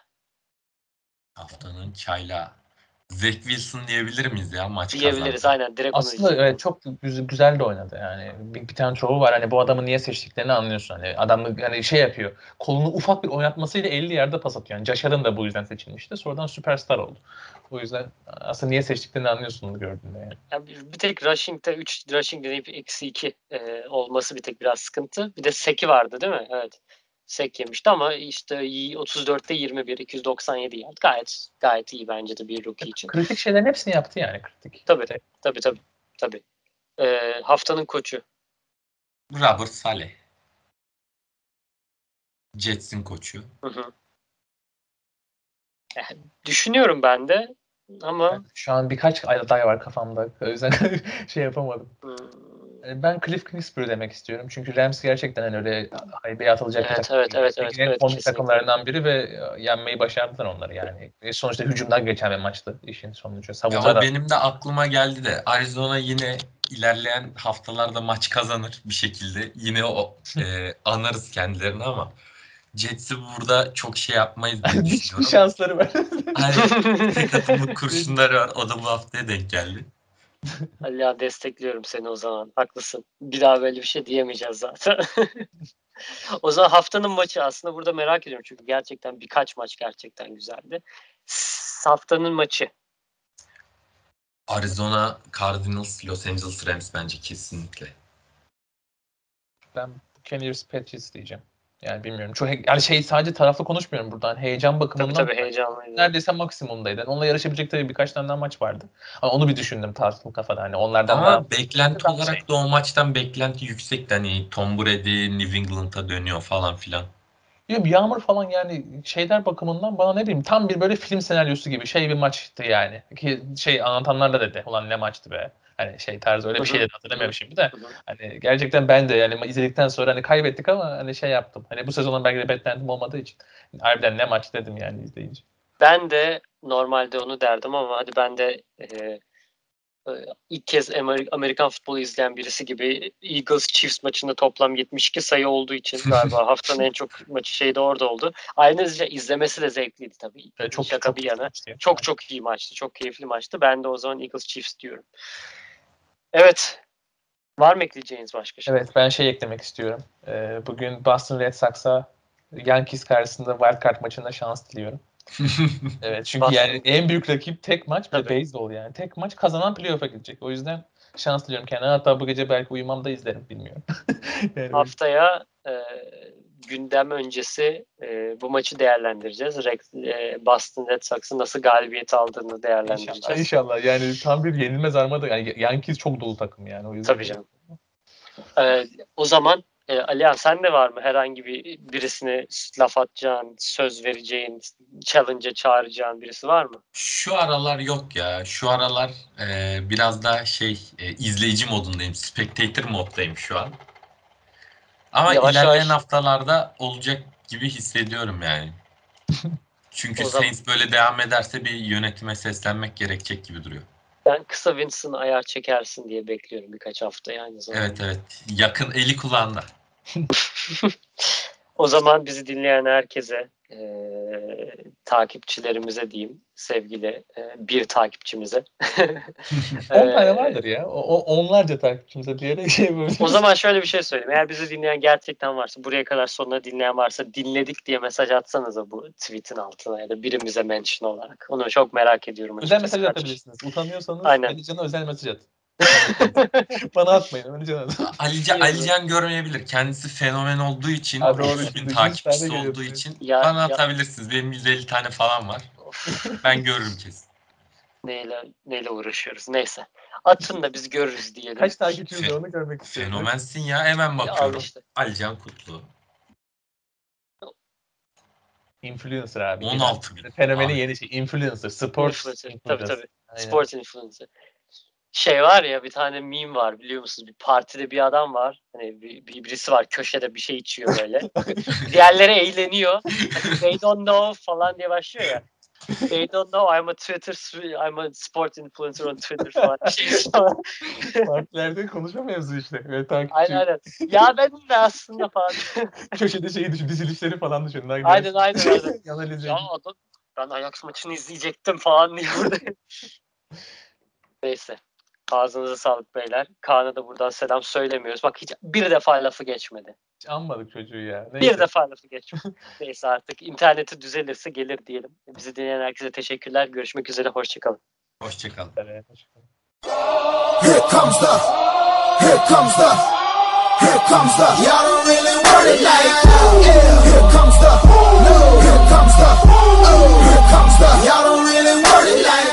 [SPEAKER 4] Haftanın çayla. Zach Wilson diyebilir miyiz ya maç
[SPEAKER 2] Diyebiliriz
[SPEAKER 4] kazandı.
[SPEAKER 2] aynen. Direkt onu
[SPEAKER 3] Aslında
[SPEAKER 2] diyecektim.
[SPEAKER 3] evet, çok güzel, güzel de oynadı yani. Bir, bir tane çoğu var hani bu adamı niye seçtiklerini anlıyorsun. Hani adam hani şey yapıyor. Kolunu ufak bir oynatmasıyla 50 yerde pas atıyor. Yani Allen da bu yüzden seçilmişti. Sonradan süperstar oldu. O yüzden aslında niye seçtiklerini anlıyorsun onu gördüğünde yani.
[SPEAKER 2] Yani bir bir tek rushing'de 3 rushing deneyip eksi 2 e, olması bir tek biraz sıkıntı. Bir de seki vardı değil mi? Evet. Sek yemişti ama işte y- 34'te 21, 297 yard. Gayet gayet iyi bence de bir rookie için.
[SPEAKER 3] Kritik şeylerin hepsini yaptı yani kritik.
[SPEAKER 2] Tabii tabii tabii. tabii. E, haftanın koçu.
[SPEAKER 4] Robert Saleh. Jets'in koçu.
[SPEAKER 2] Hı hı. Yani düşünüyorum ben de ama
[SPEAKER 3] Şu an birkaç aday var kafamda. O yüzden şey yapamadım.
[SPEAKER 2] hmm,
[SPEAKER 3] Ben Cliff Kingsbury demek istiyorum. Çünkü Rams gerçekten hani öyle haybeye atılacak bir
[SPEAKER 2] Evet,
[SPEAKER 3] takım
[SPEAKER 2] evet, evet, evet,
[SPEAKER 3] en
[SPEAKER 2] evet,
[SPEAKER 3] komik
[SPEAKER 2] kesinlikle.
[SPEAKER 3] takımlarından biri ve yenmeyi başardılar onları yani. E, sonuçta hücumdan geçen bir maçtı işin sonucu.
[SPEAKER 4] Ya
[SPEAKER 3] Savunma
[SPEAKER 4] o
[SPEAKER 3] da
[SPEAKER 4] benim de aklıma geldi de Arizona yine ilerleyen haftalarda maç kazanır bir şekilde. Yine o e, anarız kendilerini ama Jets'i burada çok şey yapmayız diye
[SPEAKER 3] bir
[SPEAKER 4] düşünüyorum.
[SPEAKER 3] şansları var.
[SPEAKER 4] Hani tek atımlık kurşunları var. O da bu haftaya denk geldi.
[SPEAKER 2] Ali ya destekliyorum seni o zaman. Haklısın. Bir daha böyle bir şey diyemeyeceğiz zaten. o zaman haftanın maçı aslında burada merak ediyorum çünkü gerçekten birkaç maç gerçekten güzeldi. Haftanın maçı.
[SPEAKER 4] Arizona Cardinals, Los Angeles Rams bence kesinlikle.
[SPEAKER 3] ben Buccaneers Patriots diyeceğim. Yani bilmiyorum. Çok he- yani şey sadece taraflı konuşmuyorum buradan. Heyecan
[SPEAKER 2] Tabii
[SPEAKER 3] bakımından
[SPEAKER 2] tabii heyecanlıydı.
[SPEAKER 3] neredeyse maksimumdaydı. Onunla yarışabilecek tabii birkaç tane daha maç vardı. Ama onu bir düşündüm taraflı kafada. Hani onlardan
[SPEAKER 4] Ama
[SPEAKER 3] daha
[SPEAKER 4] beklenti olarak
[SPEAKER 3] şey-
[SPEAKER 4] da o maçtan beklenti yüksekti. Hani Tom Brady New England'a dönüyor falan filan.
[SPEAKER 3] Yok yağmur falan yani şeyler bakımından bana ne bileyim tam bir böyle film senaryosu gibi şey bir maçtı yani. Ki şey anlatanlar da dedi ulan ne maçtı be. Hani şey tarzı öyle bir şey dedi hatırlamıyorum şimdi de. Hani gerçekten ben de yani izledikten sonra hani kaybettik ama hani şey yaptım. Hani bu sezonun belki de beklentim olmadığı için. Harbiden ne maç dedim yani izleyince.
[SPEAKER 2] Ben de normalde onu derdim ama hadi ben de e, e, ilk kez Amer- Amerikan futbolu izleyen birisi gibi Eagles Chiefs maçında toplam 72 sayı olduğu için galiba haftanın en çok maçı şey de orada oldu. Ayrıca izlemesi de zevkliydi tabii.
[SPEAKER 3] Ve çok
[SPEAKER 2] Şaka
[SPEAKER 3] çok
[SPEAKER 2] bir yana.
[SPEAKER 3] Çok
[SPEAKER 2] çok iyi maçtı. Çok keyifli maçtı. Ben de o zaman Eagles Chiefs diyorum. Evet. Var mı ekleyeceğiniz başka şey?
[SPEAKER 3] Evet ben şey eklemek istiyorum. Ee, bugün Boston Red Sox'a Yankees karşısında wildcard maçında şans diliyorum. Evet çünkü
[SPEAKER 2] Boston.
[SPEAKER 3] yani en büyük rakip tek maç ve baseball yani. Tek maç kazanan playoff'a gidecek. O yüzden şans diliyorum kendime. Hatta bu gece belki uyumam da izlerim bilmiyorum. yani
[SPEAKER 2] Haftaya e, gündem öncesi e, bu maçı değerlendireceğiz. Rex- e, Boston Red Sox'ın nasıl galibiyet aldığını
[SPEAKER 3] İnşallah,
[SPEAKER 2] değerlendireceğiz.
[SPEAKER 3] inşallah. Yani tam bir yenilmez armada. Yani Yankees çok dolu takım yani. O yüzden
[SPEAKER 2] Tabii canım. E, o zaman e, Alihan sen de var mı herhangi bir birisine laf atacağın, söz vereceğin, challenge'a çağıracağın birisi var mı?
[SPEAKER 4] Şu aralar yok ya. Şu aralar e, biraz daha şey e, izleyici modundayım. Spectator moddayım şu an. Ama
[SPEAKER 2] Yavaş
[SPEAKER 4] ilerleyen
[SPEAKER 2] yavaş.
[SPEAKER 4] haftalarda olacak gibi hissediyorum yani. Çünkü
[SPEAKER 2] O zaman-
[SPEAKER 4] Saints böyle devam ederse bir yönetime seslenmek gerekecek gibi duruyor.
[SPEAKER 2] Ben kısa Winston ayar çekersin diye bekliyorum birkaç hafta zamanda.
[SPEAKER 4] Evet evet. Yakın eli kulağında.
[SPEAKER 2] O zaman bizi dinleyen herkese, e, takipçilerimize diyeyim, sevgili e, bir takipçimize.
[SPEAKER 3] 10 tane
[SPEAKER 2] E,
[SPEAKER 3] vardır ya. O, onlarca takipçimize diyerek şey yapabiliriz.
[SPEAKER 2] O zaman şöyle bir şey söyleyeyim. Eğer bizi dinleyen gerçekten varsa, buraya kadar sonuna dinleyen varsa dinledik diye mesaj atsanıza bu tweetin altına ya da birimize mention olarak. Onu çok merak ediyorum.
[SPEAKER 3] Özel mesaj atabilirsiniz. Utanıyorsanız
[SPEAKER 2] Aynen.
[SPEAKER 3] Özel mesaj atın. Bana atmayın. Atın.
[SPEAKER 4] Alican, Alican görmeyebilir. Kendisi fenomen olduğu için,
[SPEAKER 3] Ha, doğru.
[SPEAKER 4] 100 bin
[SPEAKER 3] 100
[SPEAKER 4] takipçisi olduğu için
[SPEAKER 2] Ya-
[SPEAKER 4] bana
[SPEAKER 2] ya-
[SPEAKER 4] atabilirsiniz. Benim 150 tane falan var. Ben görürüm kesin.
[SPEAKER 2] neyle, neyle uğraşıyoruz. Neyse. Atın da biz görürüz diyelim.
[SPEAKER 3] Kaç takipçimiz onu görmek istiyorum.
[SPEAKER 4] Fenomensin ya. Hemen bakıyorum.
[SPEAKER 2] işte.
[SPEAKER 4] Alican Kutlu.
[SPEAKER 3] Influencer abi.
[SPEAKER 4] 16 bin.
[SPEAKER 3] Fenomeni
[SPEAKER 4] Abi.
[SPEAKER 3] yeni şey. Influencer. Sport
[SPEAKER 2] Influencer.
[SPEAKER 3] influencer.
[SPEAKER 2] Tabii tabii.
[SPEAKER 3] Aynen.
[SPEAKER 2] Sport influencer. Şey var ya bir tane meme var biliyor musunuz? Bir partide bir adam var. Hani bir, bir- birisi var köşede bir şey içiyor böyle. Diğerleri eğleniyor. Hani they don't know falan diye başlıyor ya. They don't know I'm a Twitter I'm a sport influencer on Twitter falan.
[SPEAKER 3] Partilerde konuşma mevzu işte. Ve takipçi
[SPEAKER 2] aynen aynen. Ya benim de aslında falan.
[SPEAKER 3] köşede şeyi düşün. Dizilişleri falan düşün. Daha
[SPEAKER 2] Aynen, aynen, aynen.
[SPEAKER 3] Analiz
[SPEAKER 2] ya adam ben Ajax maçını izleyecektim falan diye burada. Neyse. Ağzınıza sağlık beyler. Kaan'a da buradan selam söylemiyoruz. Bak hiç bir defa lafı geçmedi.
[SPEAKER 3] Hiç anmadık çocuğu ya. Neyse.
[SPEAKER 2] Bir defa lafı geçmedi. Neyse artık interneti düzelirse gelir diyelim. Bizi dinleyen herkese teşekkürler. Görüşmek üzere. Hoşçakalın.
[SPEAKER 4] Hoşçakalın.
[SPEAKER 3] Evet, hoşçakalın.
[SPEAKER 1] Here comes the, here comes the, here comes the. Y'all don't really want like. Here comes the. Here comes the, here comes the. Y'all don't really want like.